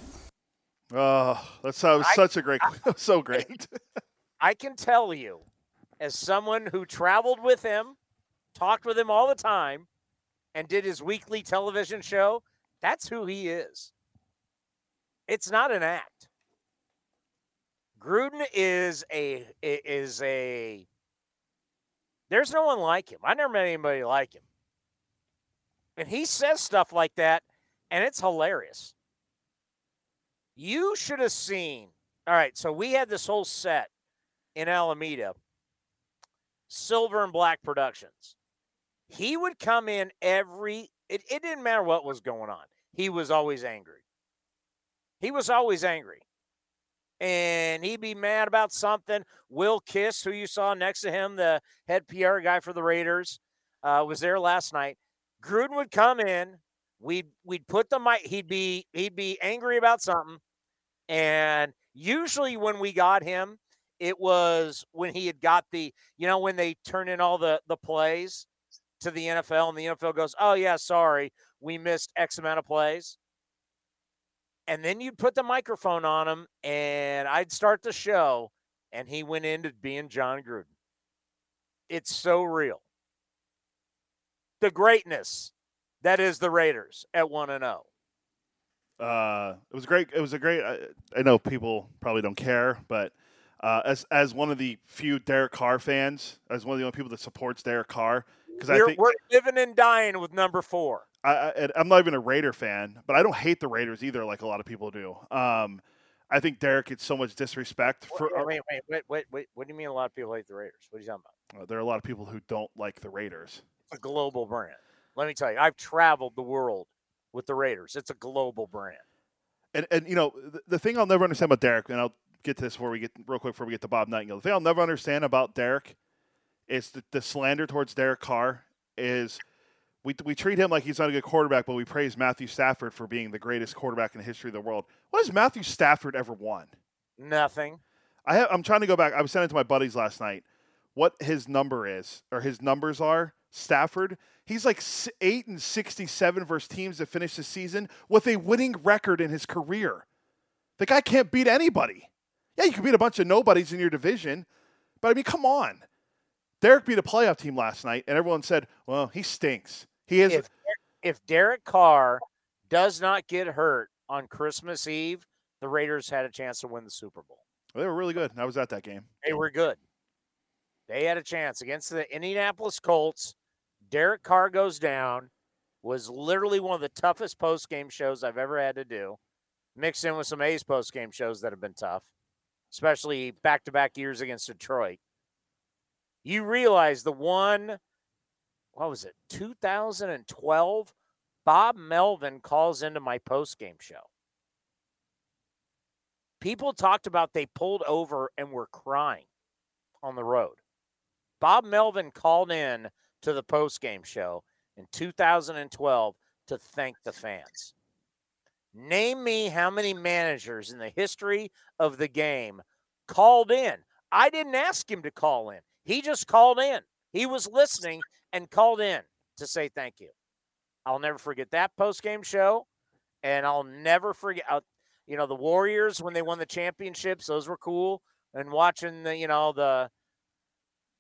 Oh, that's that I- such a great, so great. I can tell you, as someone who traveled with him, talked with him all the time, and did his weekly television show, that's who he is. It's not an act. Gruden is a is a there's no one like him. I never met anybody like him. And he says stuff like that, and it's hilarious. You should have seen. All right, so we had this whole set in Alameda, Silver and Black Productions. He would come in every, it, it didn't matter what was going on. He was always angry. He was always angry. And he'd be mad about something. Will Kiss, who you saw next to him, the head PR guy for the Raiders, uh, was there last night. Gruden would come in. We'd we'd put the mic. He'd be he'd be angry about something, and usually when we got him, it was when he had got the you know when they turn in all the the plays to the NFL and the NFL goes, "Oh yeah, sorry, we missed X amount of plays." And then you'd put the microphone on him and I'd start the show and he went into being Jon Gruden. It's so real. The greatness that is the Raiders at 1 and oh. 0. uh, it was great. It was a great. I, I know people probably don't care, but uh, as as one of the few Derek Carr fans, as one of the only people that supports Derek Carr, because I We're, think we're living and dying with number 4. I, I, I'm not even a Raider fan, but I don't hate the Raiders either, like a lot of people do. Um, I think Derek gets so much disrespect for. wait, wait, wait, wait, wait, wait. What do you mean a lot of people hate the Raiders? What are you talking about? uh, there are a lot of people who don't like the Raiders. It's a global brand. Let me tell you, I've traveled the world with the Raiders. It's a global brand. And and you know the, the thing I'll never understand about Derek, and I'll get to this before we get real quick before we get to Bob Nightengale. The thing I'll never understand about Derek is the, the slander towards Derek Carr is we we treat him like he's not a good quarterback, but we praise Matthew Stafford for being the greatest quarterback in the history of the world. What has Matthew Stafford ever won? Nothing. I have, I'm trying to go back. I was sending it to my buddies last night. What his number is, or his numbers are. Stafford, he's like eight and sixty-seven versus teams that finish the season with a winning record in his career. The guy can't beat anybody. Yeah, you can beat a bunch of nobodies in your division, but I mean, come on. Derek beat a playoff team last night, and everyone said, "Well, he stinks." He is. If if Derek Carr does not get hurt on Christmas Eve, the Raiders had a chance to win the Super Bowl. they were really good. I was at that game. They were good. They had a chance against the Indianapolis Colts. Derek Carr goes down. Was literally one of the toughest post game shows I've ever had to do. Mixed in with some A's post game shows that have been tough, especially back to back years against Detroit. You realize the one, what was it, 2012? Bob Melvin calls into my post game show. People talked about they pulled over and were crying on the road. Bob Melvin called in to the post game show in 2012 to thank the fans. Name me how many managers in the history of the game called in. I didn't ask him to call in. He just called in. He was listening and called in to say thank you. I'll never forget that post game show, and I'll never forget. You know, the Warriors when they won the championships; those were cool. And watching the, you know, the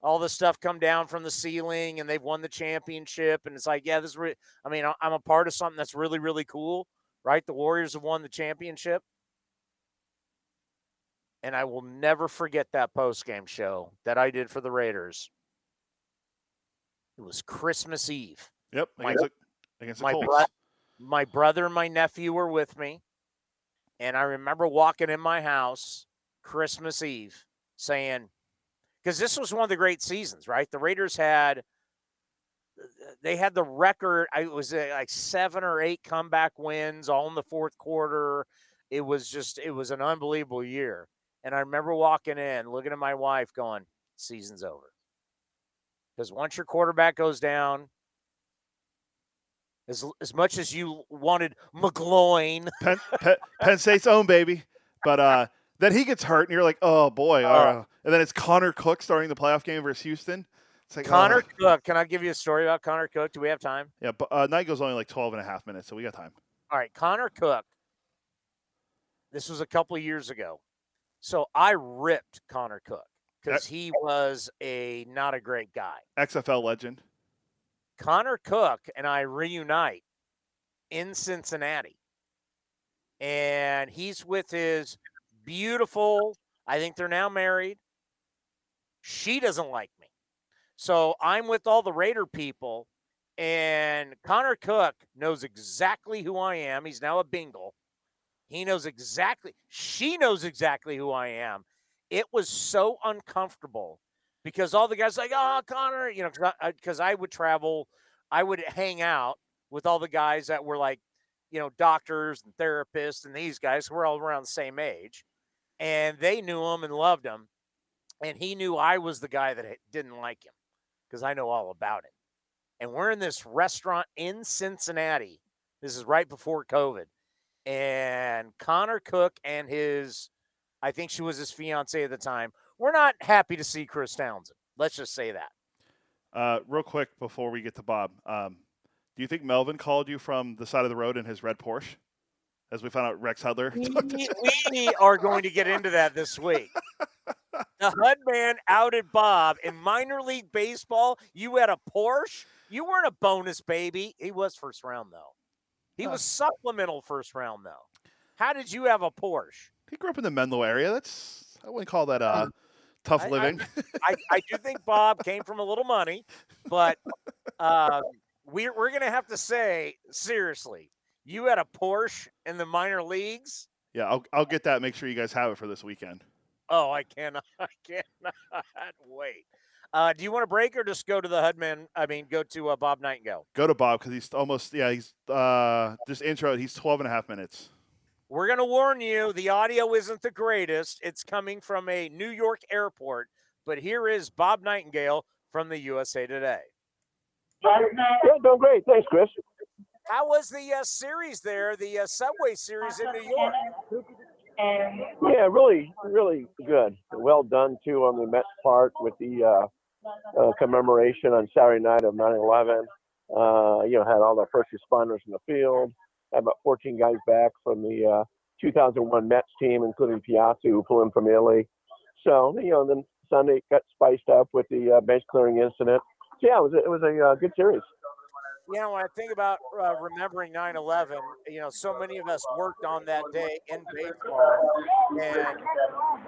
all the stuff come down from the ceiling, and they've won the championship, and it's like, yeah, this is. Re- I mean, I'm a part of something that's really, really cool, right? The Warriors have won the championship, and I will never forget that post game show that I did for the Raiders. It was Christmas Eve. Yep. My- Against, the, against the my bro- my brother and my nephew were with me and i remember walking in my house christmas eve saying because this was one of the great seasons right? The raiders had they had the record i it was like seven or eight comeback wins all in the fourth quarter? It was just it was an unbelievable year. And i remember walking in looking at my wife going season's over. Because once your quarterback goes down as, as much as you wanted McGloin, Penn, Penn, Penn State's own baby, but uh, then he gets hurt, and you're like, oh boy. uh, and then it's Connor Cook starting the playoff game versus Houston. It's like Connor oh. Cook. Can I give you a story about Connor Cook? Do we have time? Yeah, but uh, night goes only like 12 and a half minutes, so we got time. All right, Connor Cook. This was a couple of years ago. So I ripped Connor Cook because he was a not a great guy. XFL legend. Connor Cook and I reunite in Cincinnati. And he's with his beautiful, I think they're now married. She doesn't like me. So I'm with all the Raider people, and Connor Cook knows exactly who I am. He's now a Bengal. He knows exactly, she knows exactly who I am. It was so uncomfortable because all the guys like, oh, Connor, you know, because I, I, would travel, I would hang out with all the guys that were like, you know, doctors and therapists and these guys who were all around the same age, and they knew him and loved him, and he knew I was the guy that didn't like him because I know all about it. And we're in this restaurant in Cincinnati. This is right before COVID, and Connor Cook and his, I think she was his fiance at the time we're not happy to see Chris Townsend. Let's just say that. Uh, real quick before we get to Bob, um, do you think Melvin called you from the side of the road in his red Porsche? As we found out, Rex Hudler. We, we are going to get into that this week. The HUD man outed Bob in minor league baseball. You had a Porsche. You weren't a bonus baby. He was first round though. He was supplemental first round though. How did you have a Porsche? He grew up in the Menlo area. That's I wouldn't call that uh, tough I, living. I, I, I, do think Bob came from a little money, but uh, we're, we're going to have to say, seriously, you had a Porsche in the minor leagues? Yeah, I'll, I'll get that. Make sure you guys have it for this weekend. Oh, I cannot. I cannot wait. Uh, do you want to break or just go to the Hudman? I mean, go to uh, Bob Nightengale. Go to Bob because he's almost, yeah, he's uh, just intro. He's 12 and a half minutes. We're going to warn you the audio isn't the greatest. It's coming from a New York airport. But here is Bob Nightengale from the USA Today. Yeah, doing great. Thanks, Chris. How was the uh, series there, the uh, Subway series in New York? Yeah, really, really good. Well done, too, on the Mets part with the uh, uh, commemoration on Saturday night of 9 11. Uh, you know, had all the first responders in the field had about 14 guys back from the uh, 2001 Mets team, including Piazza, who flew in from Italy. So, you know, then Sunday got spiced up with the bench clearing incident. So, yeah, it was a, it was a good series. You know, when I think about uh, remembering 9 11, you know, so many of us worked on that day in baseball. And uh,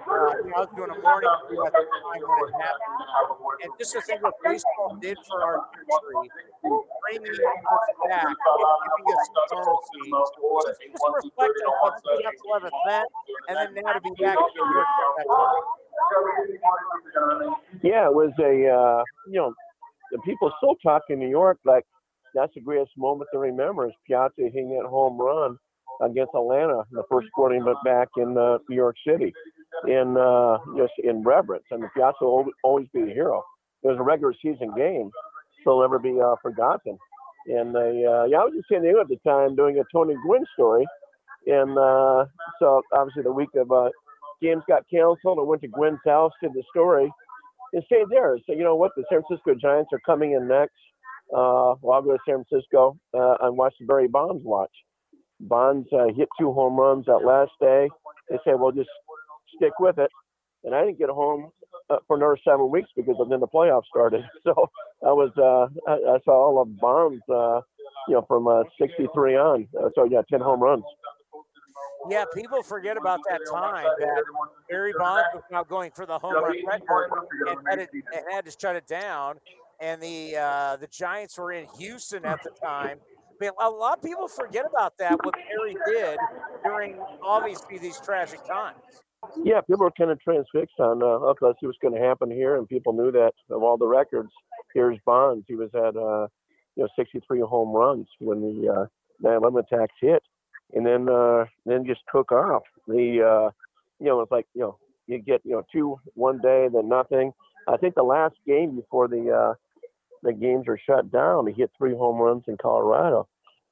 I was doing a morning at the time when it happened. And just to think what baseball did for our country, bringing us back and giving us normalcy, just, reflecting on what 2011 meant, and then now to be back in New York at that time. Yeah, it was a, uh, you know, the people still talk in New York like that's the greatest moment to remember is Piazza hitting that home run against Atlanta in the first sporting event back in uh, New York City in uh, just in reverence. And Piazza will always be a hero. It was a regular season game, so it'll never be uh, forgotten. And they, uh, yeah, I was just in San Diego at the time doing a Tony Gwynn story, and uh, so obviously the week of uh, games got canceled. I went to Gwynn's house, did the story, and stayed there. So you know what, the San Francisco Giants are coming in next. Uh, well, I'll go to San Francisco uh, and watch the Barry Bonds watch. Bonds uh, hit two home runs that last day. They said, well, just stick with it. And I didn't get home uh, for another seven weeks because then the playoffs started. So I was uh, I, I saw all of Bonds, uh, you know, from uh, 63 on. Uh, so yeah, 10 home runs. Yeah, people forget about that time that Barry Bonds was now going for the home run record and had, it, and had to shut it down. And the uh, the Giants were in Houston at the time. I mean, a lot of people forget about that what Barry did during obviously these tragic times. Yeah, people were kind of transfixed on, uh, okay, let's see what's going to happen here, and people knew that of all the records. Here's Bonds. He was at, uh, you know, 63 home runs when the uh, 9/11 attacks hit, and then uh, then just took off. The, uh, you know, it's like you know, you get you know two one day, then nothing. I think the last game before the uh, the games were shut down, he hit three home runs in Colorado.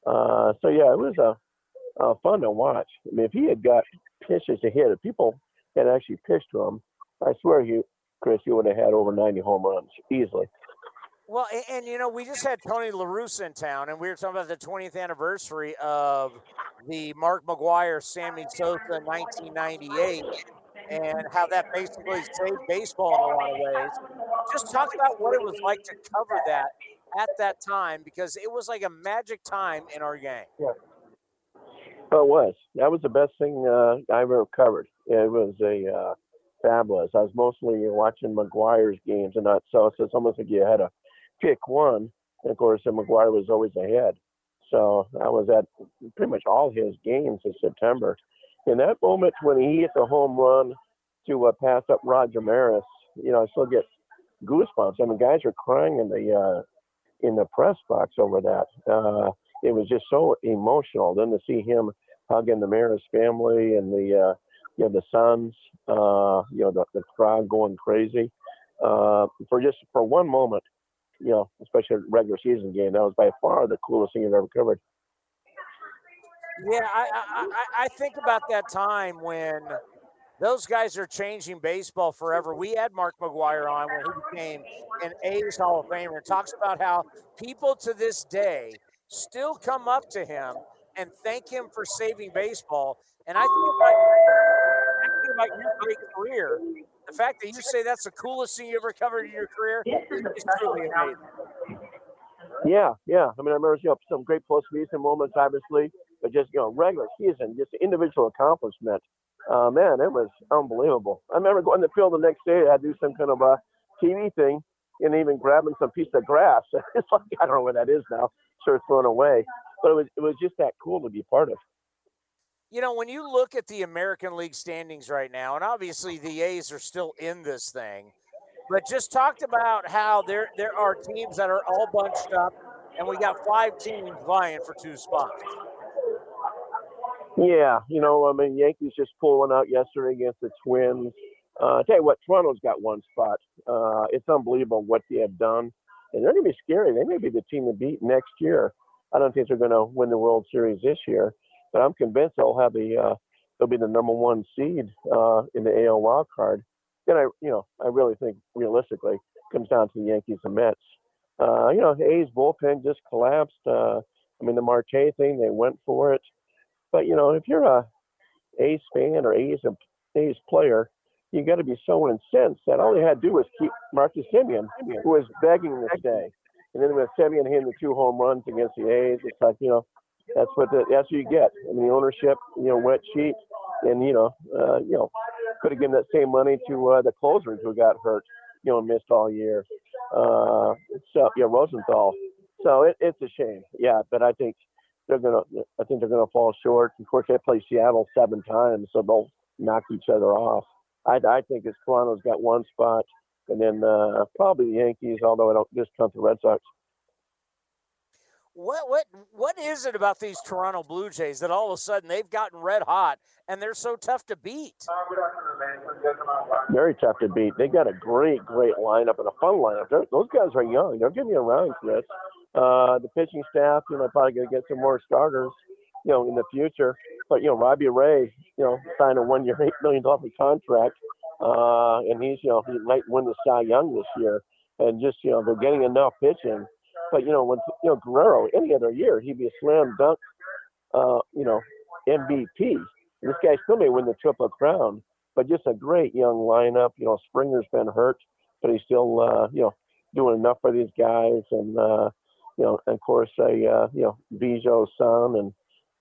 Uh, so yeah, it was a uh, fun to watch. I mean, if he had got pitches to hit, if people had actually pitched to him, I swear you, Chris, you would have had over 90 home runs easily. Well, and, and, you know, we just had Tony La Russa in town, and we were talking about the 20th anniversary of the Mark McGwire, Sammy Sosa 1998, and how that basically saved baseball in a lot of ways. Just talk about what it was like to cover that at that time because it was like a magic time in our game. Yeah. Oh, it was. That was the best thing uh, I ever covered. It was a uh, fabulous. I was mostly watching McGwire's games and not so. So it's almost like you had to pick one. And of course, McGuire was always ahead. So I was at pretty much all his games in September. In that moment when he hit the home run to uh, pass up Roger Maris, you know, I still get goosebumps. I mean, guys are crying in the uh, in the press box over that. Uh, it was just so emotional. Then to see him hugging the Maris family and the uh, you know the sons, uh, you know the, the crowd going crazy uh, for just for one moment, you know, especially a regular season game. That was by far the coolest thing I've ever covered. Yeah, I, I, I think about that time when those guys are changing baseball forever. We had Mark McGwire on when he became an A's Hall of Famer and talks about how people to this day still come up to him and thank him for saving baseball. And I think about, I think about your great career. The fact that you say that's the coolest thing you ever covered in your career is truly amazing. Yeah, yeah. I mean, I remember you know, some great postseason moments, obviously, but just you know, regular season, just individual accomplishment. Uh, man, it was unbelievable. I remember going to the field the next day. I do some kind of a TV thing, and even grabbing some piece of grass. it's like I don't know where that is now. Of thrown away, but it was it was just that cool to be part of. You know, when you look at the American League standings right now, and obviously the A's are still in this thing, but just talked about how there there are teams that are all bunched up, and we got five teams vying for two spots. Yeah, you know, I mean, Yankees just pulling out yesterday against the Twins. Uh, tell you what, Toronto's got one spot. Uh, it's unbelievable what they have done, and they're going to be scary. They may be the team to beat next year. I don't think they're going to win the World Series this year, but I'm convinced they'll have the uh, they'll be the number one seed uh, in the AL wild card. Then I, you know, I really think realistically comes down to the Yankees and Mets. Uh, you know, A's bullpen just collapsed. Uh, I mean, the Marte thing, they went for it. But you know, if you're a A's fan or A's A's player, you got to be so incensed that all they had to do was keep Marcus Semien, who was begging to stay. And then with Semien hitting the two home runs against the A's, it's like you know, that's what the, that's what you get. I mean, the ownership, you know, wet sheet, and you know, uh, you know, could have given that same money to uh, the closers who got hurt, you know, missed all year. Uh, so yeah, Rosenthal. So it, it's a shame. Yeah, but I think they're gonna. I think they're gonna fall short. Of course, they play Seattle seven times, so they'll knock each other off. I, I think it's Toronto's got one spot, and then uh, probably the Yankees. Although I don't discount the Red Sox. What what what is it about these Toronto Blue Jays that all of a sudden they've gotten red hot and they're so tough to beat? Very tough to beat. They got a great, great lineup and a fun lineup. They're, those guys are young. They're getting around, Chris. Uh, the pitching staff, you know, probably going to get some more starters, you know, in the future. But you know, Robbie Ray, you know, signed a one-year, eight million dollar contract, uh, and he's, you know, he might win the Cy Young this year. And just, you know, they're getting enough pitching. But you know, when you know Guerrero, any other year, he'd be a slam dunk, uh, you know, MVP. This guy still may win the Triple Crown, but just a great young lineup. You know, Springer's been hurt, but he's still, uh, you know, doing enough for these guys. And uh, you know, and of course, a uh, you know, Biggio's son and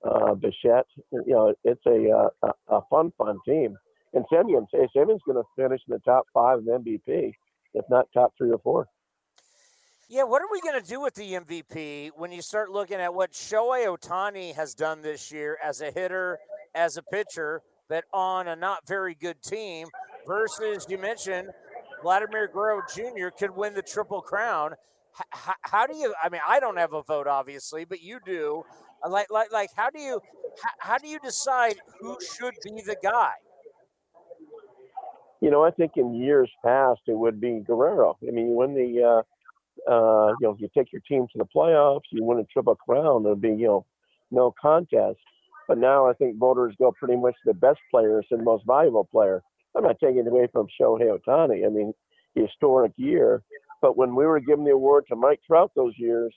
uh, Bichette. You know, it's a, uh, a, a fun, fun team. And say Semien's going to finish in the top five of MVP, if not top three or four. Yeah, what are we going to do with the MVP when you start looking at what Shohei Ohtani has done this year as a hitter, as a pitcher, but on a not very good team versus you mentioned Vladimir Guerrero Jr. could win the Triple Crown. H- how do you? I mean, I don't have a vote, obviously, but you do. Uh, like, like, like, how do you, how, how do you decide who should be the guy? You know, I think in years past it would be Guerrero. I mean, when the, uh, uh, you know, you take your team to the playoffs, you win a triple crown, it'd be, you know, no contest. But now I think voters go pretty much the best players and most valuable player. I'm not taking it away from Shohei Ohtani. I mean, historic year. But when we were giving the award to Mike Trout those years,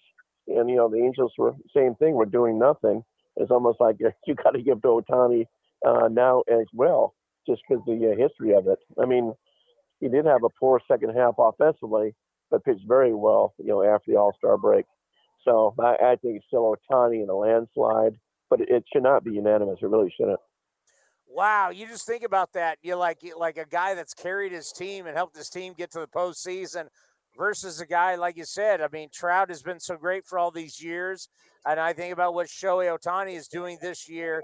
and you know the Angels were same thing, were doing nothing. It's almost like you got to give to Ohtani uh, now as well, just because the uh, history of it. I mean, he did have a poor second half offensively, but pitched very well, you know, after the All Star break. So I, I think it's still Ohtani in a landslide, but it, it should not be unanimous. It really shouldn't. Wow, you just think about that. You're like like a guy that's carried his team and helped his team get to the postseason versus a guy like you said. I mean, Trout has been so great for all these years, and I think about what Shohei Ohtani is doing this year.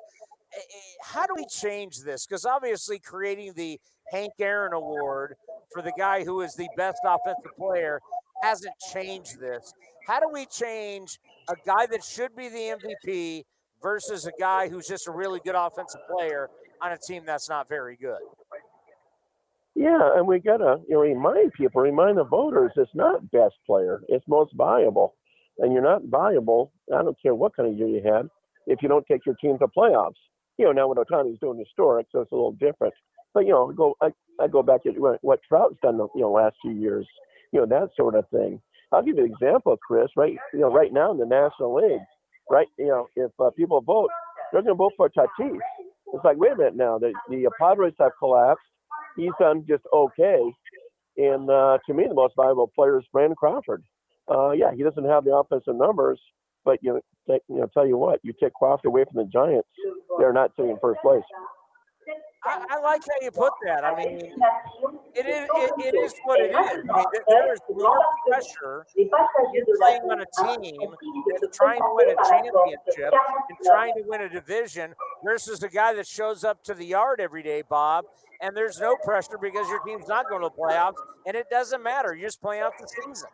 Eh, eh, how do we change this? Because obviously, creating the Hank Aaron Award for the guy who is the best offensive player hasn't changed this. How do we change a guy that should be the MVP versus a guy who's just a really good offensive player on a team that's not very good? Yeah, and we gotta you know remind people, remind the voters, it's not best player, it's most valuable, and you're not valuable. I don't care what kind of year you had, if you don't take your team to playoffs. You know now what Ohtani's doing historic, so it's a little different. But you know, go I, I go back to what Trout's done, the you know, last few years, you know that sort of thing. I'll give you an example, Chris. Right, you know, right now in the National League, right, you know, if uh, people vote, they're going to vote for Tatis. It's like, wait a minute now, the the Padres have collapsed he's done just okay. And uh, to me, the most valuable player is Brandon Crawford. Uh, yeah, he doesn't have the offensive numbers, but you know, take, you know, tell you what, you take Crawford away from the Giants, they're not sitting in first place. I, I, like how you put that. I mean, it is it, it is what it is. I mean, there is more pressure in playing on a team that's trying to win a championship and trying to win a division versus a guy that shows up to the yard every day, Bob. And there's no pressure because your team's not going to the playoffs, and it doesn't matter. You're just playing out the season.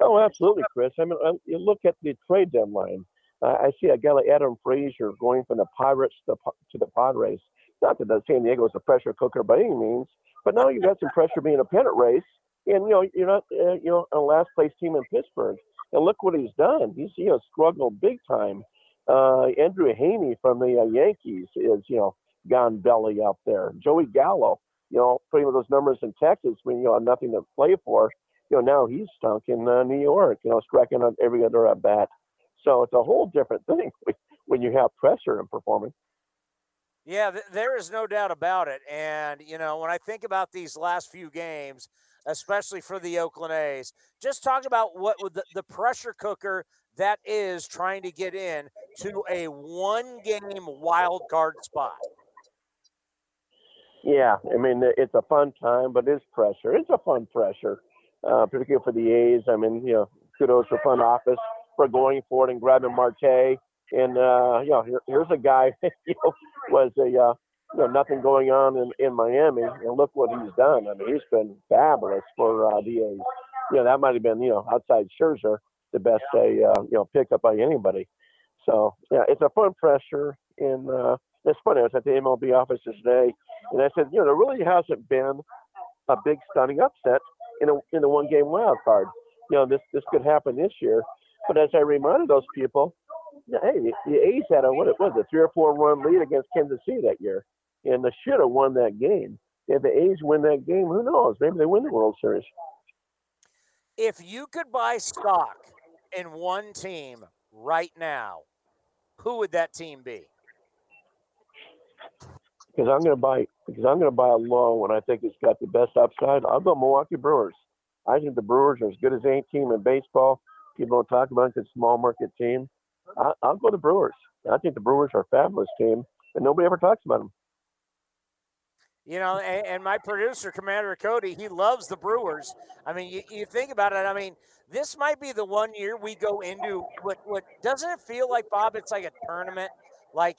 Oh, absolutely, Chris. I mean, you look at the trade deadline. Uh, I see a guy like Adam Frazier going from the Pirates to the, to the Padres. Not that the San Diego is a pressure cooker by any means, but now you've got some pressure being a pennant race, and you know you're not uh, you know a last place team in Pittsburgh. And look what he's done. He's you know struggled big time. Uh, Andrew Heaney from the uh, Yankees is you know gone belly up there. Joey Gallo, you know, putting those numbers in Texas when you know nothing to play for. You know, now he's stunk in uh, New York. You know, striking on every other at bat. So it's a whole different thing when you have pressure in performing. Yeah, th- there is no doubt about it. And, you know, when I think about these last few games, especially for the Oakland A's, just talk about what the, the pressure cooker that is trying to get in to a one game wild card spot. Yeah, I mean, it's a fun time, but it's pressure. It's a fun pressure, uh, particularly for the A's. I mean, you know, kudos for front office for going for it and grabbing Marte. And uh, you know, here, here's a guy you know was a uh, you know nothing going on in, in Miami, and look what he's done. I mean, he's been fabulous for uh, the A's. You know, that might have been you know outside Scherzer the best uh, you know pickup by anybody. So yeah, it's a fun pressure, and uh, it's funny. I was at the MLB office today, and I said, you know, there really hasn't been a big stunning upset in a in a one game wild card. you know, this this could happen this year. But as I reminded those people, hey, the, the A's had a what it was a three or four run lead against Kansas City that year, and they should have won that game. If the A's win that game, who knows? Maybe they win the World Series. If you could buy stock in one team right now, who would that team be? Because I'm going to buy because I'm going to buy a low when I think it's got the best upside. I'll go Milwaukee Brewers. I think the Brewers are as good as any team in baseball. People don't talk about a small market team. I, I'll go to the Brewers. I think the Brewers are a fabulous team, and nobody ever talks about them. You know, and, and, my producer, Commander Cody, he loves the Brewers. I mean, you, you, think about it. I mean, this might be the one year we go into what what doesn't it feel like, Bob? It's like a tournament. Like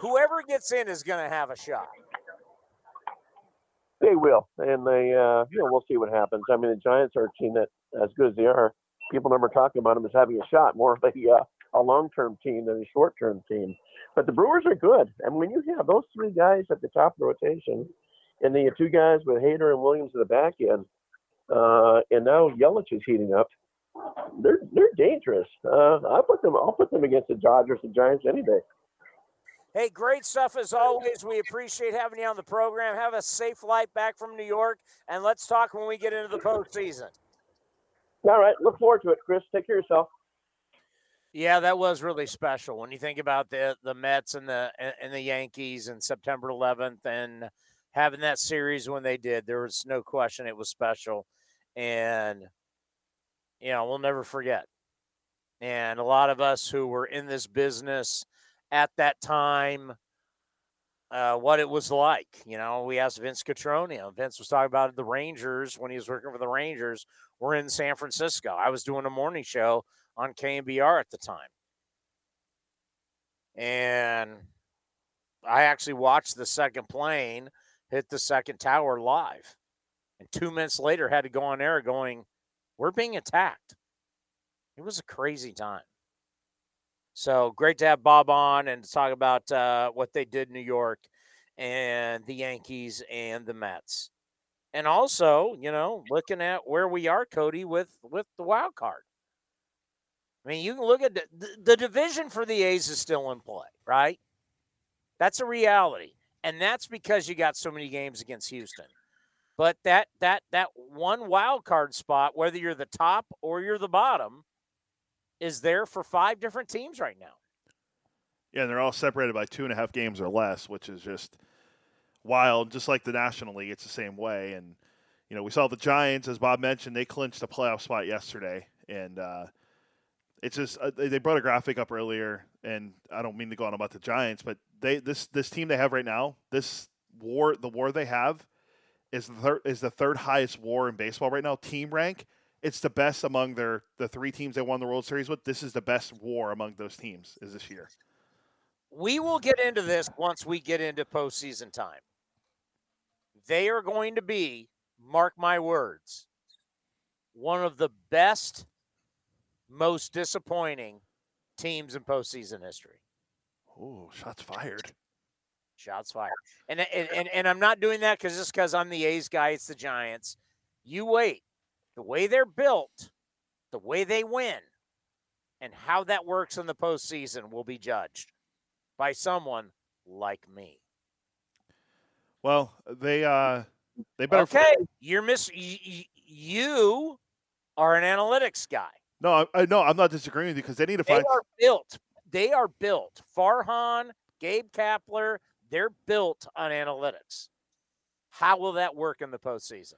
whoever gets in is going to have a shot. They will, and they, uh, you know, we'll see what happens. I mean, the Giants are a team that, as good as they are, people never talking about him as having a shot. More of a uh, a long term team than a short term team. But the Brewers are good, and when you have those three guys at the top of the rotation and then the two guys with Hader and Williams at the back end, uh, and now Yelich is heating up. They're they're dangerous. Uh, I put them. I'll put them against the Dodgers and Giants any day. Hey, great stuff as always. We appreciate having you on the program. Have a safe flight back from New York, and let's talk when we get into the postseason. All right. Look forward to it, Chris. Take care of yourself. Yeah, that was really special when you think about the the Mets and the and the Yankees and September 11th and having that series when they did, there was no question it was special. And, you know, we'll never forget. And a lot of us who were in this business at that time, uh, what it was like. You know, we asked Vince Cotroneo. Vince was talking about the Rangers when he was working for the Rangers. We're in San Francisco. I was doing a morning show on KNBR at the time. And I actually watched the second plane hit the second tower live. And two minutes later, had to go on air going, We're being attacked. It was a crazy time. So great to have Bob on and to talk about uh, what they did in New York and the Yankees and the Mets. And also, you know, looking at where we are, Cody, with with the wild card. I mean, you can look at the, the, division for the A's is still in play, right? That's a reality and that's because you got so many games against Houston. But that that that one wild card spot, whether you're the top or you're the bottom, is there for five different teams right now. Yeah, and they're all separated by two and a half games or less, which is just wild. Just like the National League, it's the same way. And you know, we saw the Giants, as Bob mentioned, they clinched a playoff spot yesterday, and uh, it's just uh, they brought a graphic up earlier, and I don't mean to go on about the Giants, but they this this team they have right now, this war, the war they have, is the third is the third highest war in baseball right now. Team rank, it's the best among their the three teams they won the World Series with. This is the best war among those teams is this year. We will get into this once we get into postseason time. They are going to be, mark my words, one of the best most disappointing teams in postseason history. Oh, shots fired. Shots fired. And and and, and I'm not doing that because just because I'm the A's guy, it's the Giants. You wait. The way they're built, the way they win, and how that works in the postseason will be judged by someone like me. Well, they uh they better. Okay, you're miss. You are an analytics guy. No, I, no, I'm not disagreeing with you because they need to they find. They are built. They are built. Farhan, Gabe Kapler, they're built on analytics. How will that work in the postseason?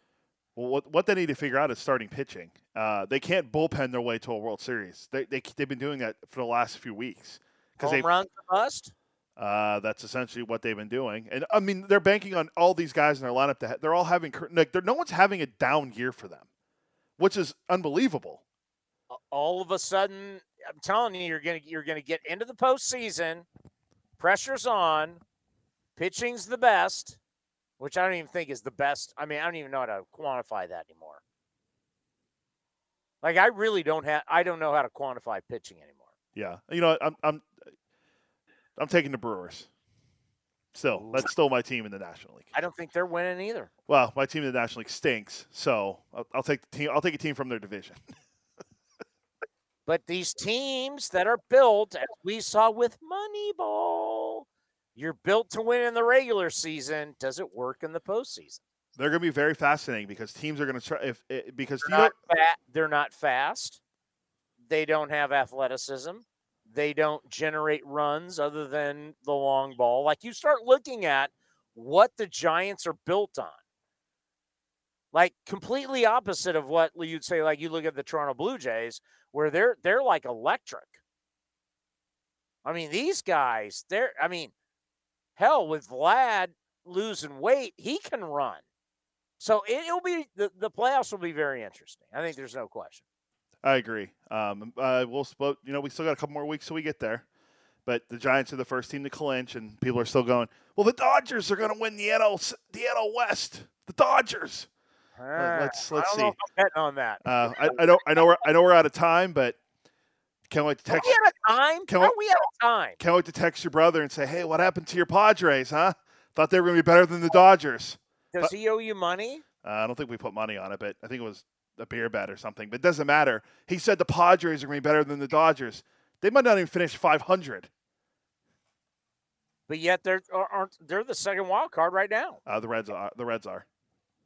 Well, what, what they need to figure out is starting pitching. Uh, they can't bullpen their way to a World Series. They, they, they've been doing that for the last few weeks. Home they runs bust? Uh, that's essentially what they've been doing. And, I mean, they're banking on all these guys in their lineup. To ha- they're all having – like, no one's having a down year for them, which is unbelievable all of a sudden, I'm telling you, you're gonna you're gonna get into the postseason. Pressure's on. Pitching's the best, which I don't even think is the best. I mean, I don't even know how to quantify that anymore. Like I really don't have I don't know how to quantify pitching anymore. Yeah. You know, I'm I'm I'm taking the Brewers. Still, that's still my team in the National League. I don't think they're winning either. Well, my team in the National League stinks, so I'll, I'll take the team. I'll take a team from their division. But these teams that are built, as we saw with Moneyball, you're built to win in the regular season. Does it work in the postseason? They're going to be very fascinating because teams are going to try if it, because they're not, fa- they're not fast. They don't have athleticism. They don't generate runs other than the long ball. Like you start looking at what the Giants are built on. Like completely opposite of what you'd say like you look at the Toronto Blue Jays where they're they're like electric. I mean, these guys, they're I mean, hell with Vlad losing weight, he can run. So it, will be the, the playoffs will be very interesting. I think there's no question. I agree. Um, uh, we'll split. You know, we still got a couple more weeks till we get there, but the Giants are the first team to clinch, and people are still going. Well, the Dodgers are going to win the NL the NL West. The Dodgers. Uh, let's let's see. betting on that. Uh, I, I know I know we're I know we're out of time, but can't wait to text. Are we out of time? Can't wait, we out of time? Can't wait to text your brother and say, "Hey, what happened to your Padres? Huh? Thought they were going to be better than the Dodgers." Does but, he owe you money? Uh, I don't think we put money on it, but I think it was a beer bet or something. But it doesn't matter. He said the Padres are going to be better than the Dodgers. They might not even finish 500. But yet they're aren't they're the second wild card right now. Uh, the Reds are. The Reds are.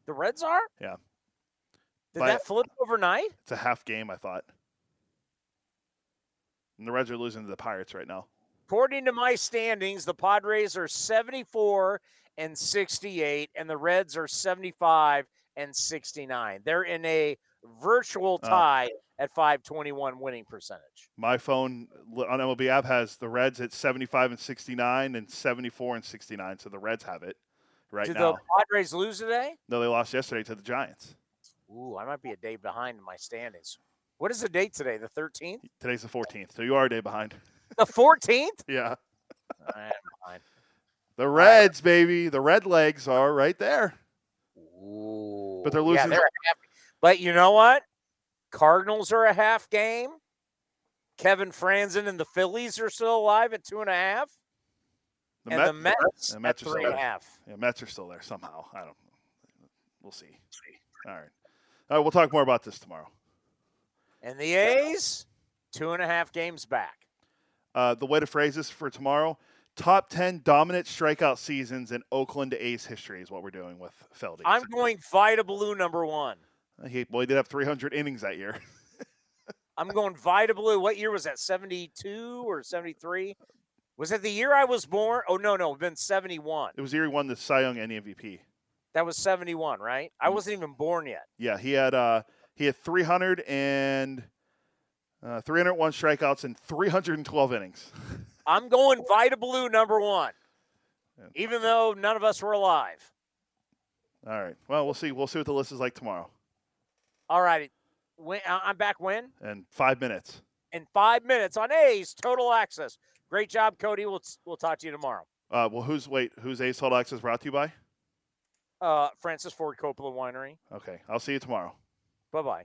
The Reds are. Yeah. Did but that flip overnight? It's a half game, I thought. And the Reds are losing to the Pirates right now. According to my standings, the Padres are 74 and 68, and the Reds are 75 and 69. They're in a virtual uh. tie uh, at 521 winning percentage. My phone on MLB app has the Reds at 75 and 69 and 74 and 69. So the Reds have it right Did now. Did the Padres lose today? No, they lost yesterday to the Giants. Ooh, I might be a day behind in my standings. What is the date today? The 13th? Today's the 14th. So you are a day behind. The 14th? yeah. I am behind. The Reds, baby. The Red Legs are right there. But they're losing. Yeah, they're but you know what? Cardinals are a half game. Kevin Frandsen and the Phillies are still alive at two and a half. The and Met, the Mets, the Mets at three and a half. Yeah, Mets are still there somehow. I don't. We'll see. All right. All right. We'll talk more about this tomorrow. And the A's, two and a half games back. Uh, the way to phrase this for tomorrow top 10 dominant strikeout seasons in Oakland A's history is what we're doing with Feldy. I'm going Vida Blue number one. He, well, he did have 300 innings that year. I'm going Vida Blue. What year was that? 72 or 73? Was it the year I was born? Oh, no, no. It's been 71. It was the year he won the Cy Young and MVP. That was 71, right? I mm. wasn't even born yet. Yeah, he had uh he had 300 and uh, 301 strikeouts and 312 innings. I'm going Vida Blue number one, even though none of us were alive. All right. Well, we'll see. We'll see what the list is like tomorrow. All righty. When, I'm back when? In five minutes. In five minutes on A's Total Access. Great job, Cody. We'll we'll talk to you tomorrow. Uh, well, who's wait? Who's A's Total Access brought to you by? Uh, Francis Ford Coppola Winery. Okay, I'll see you tomorrow. Bye bye.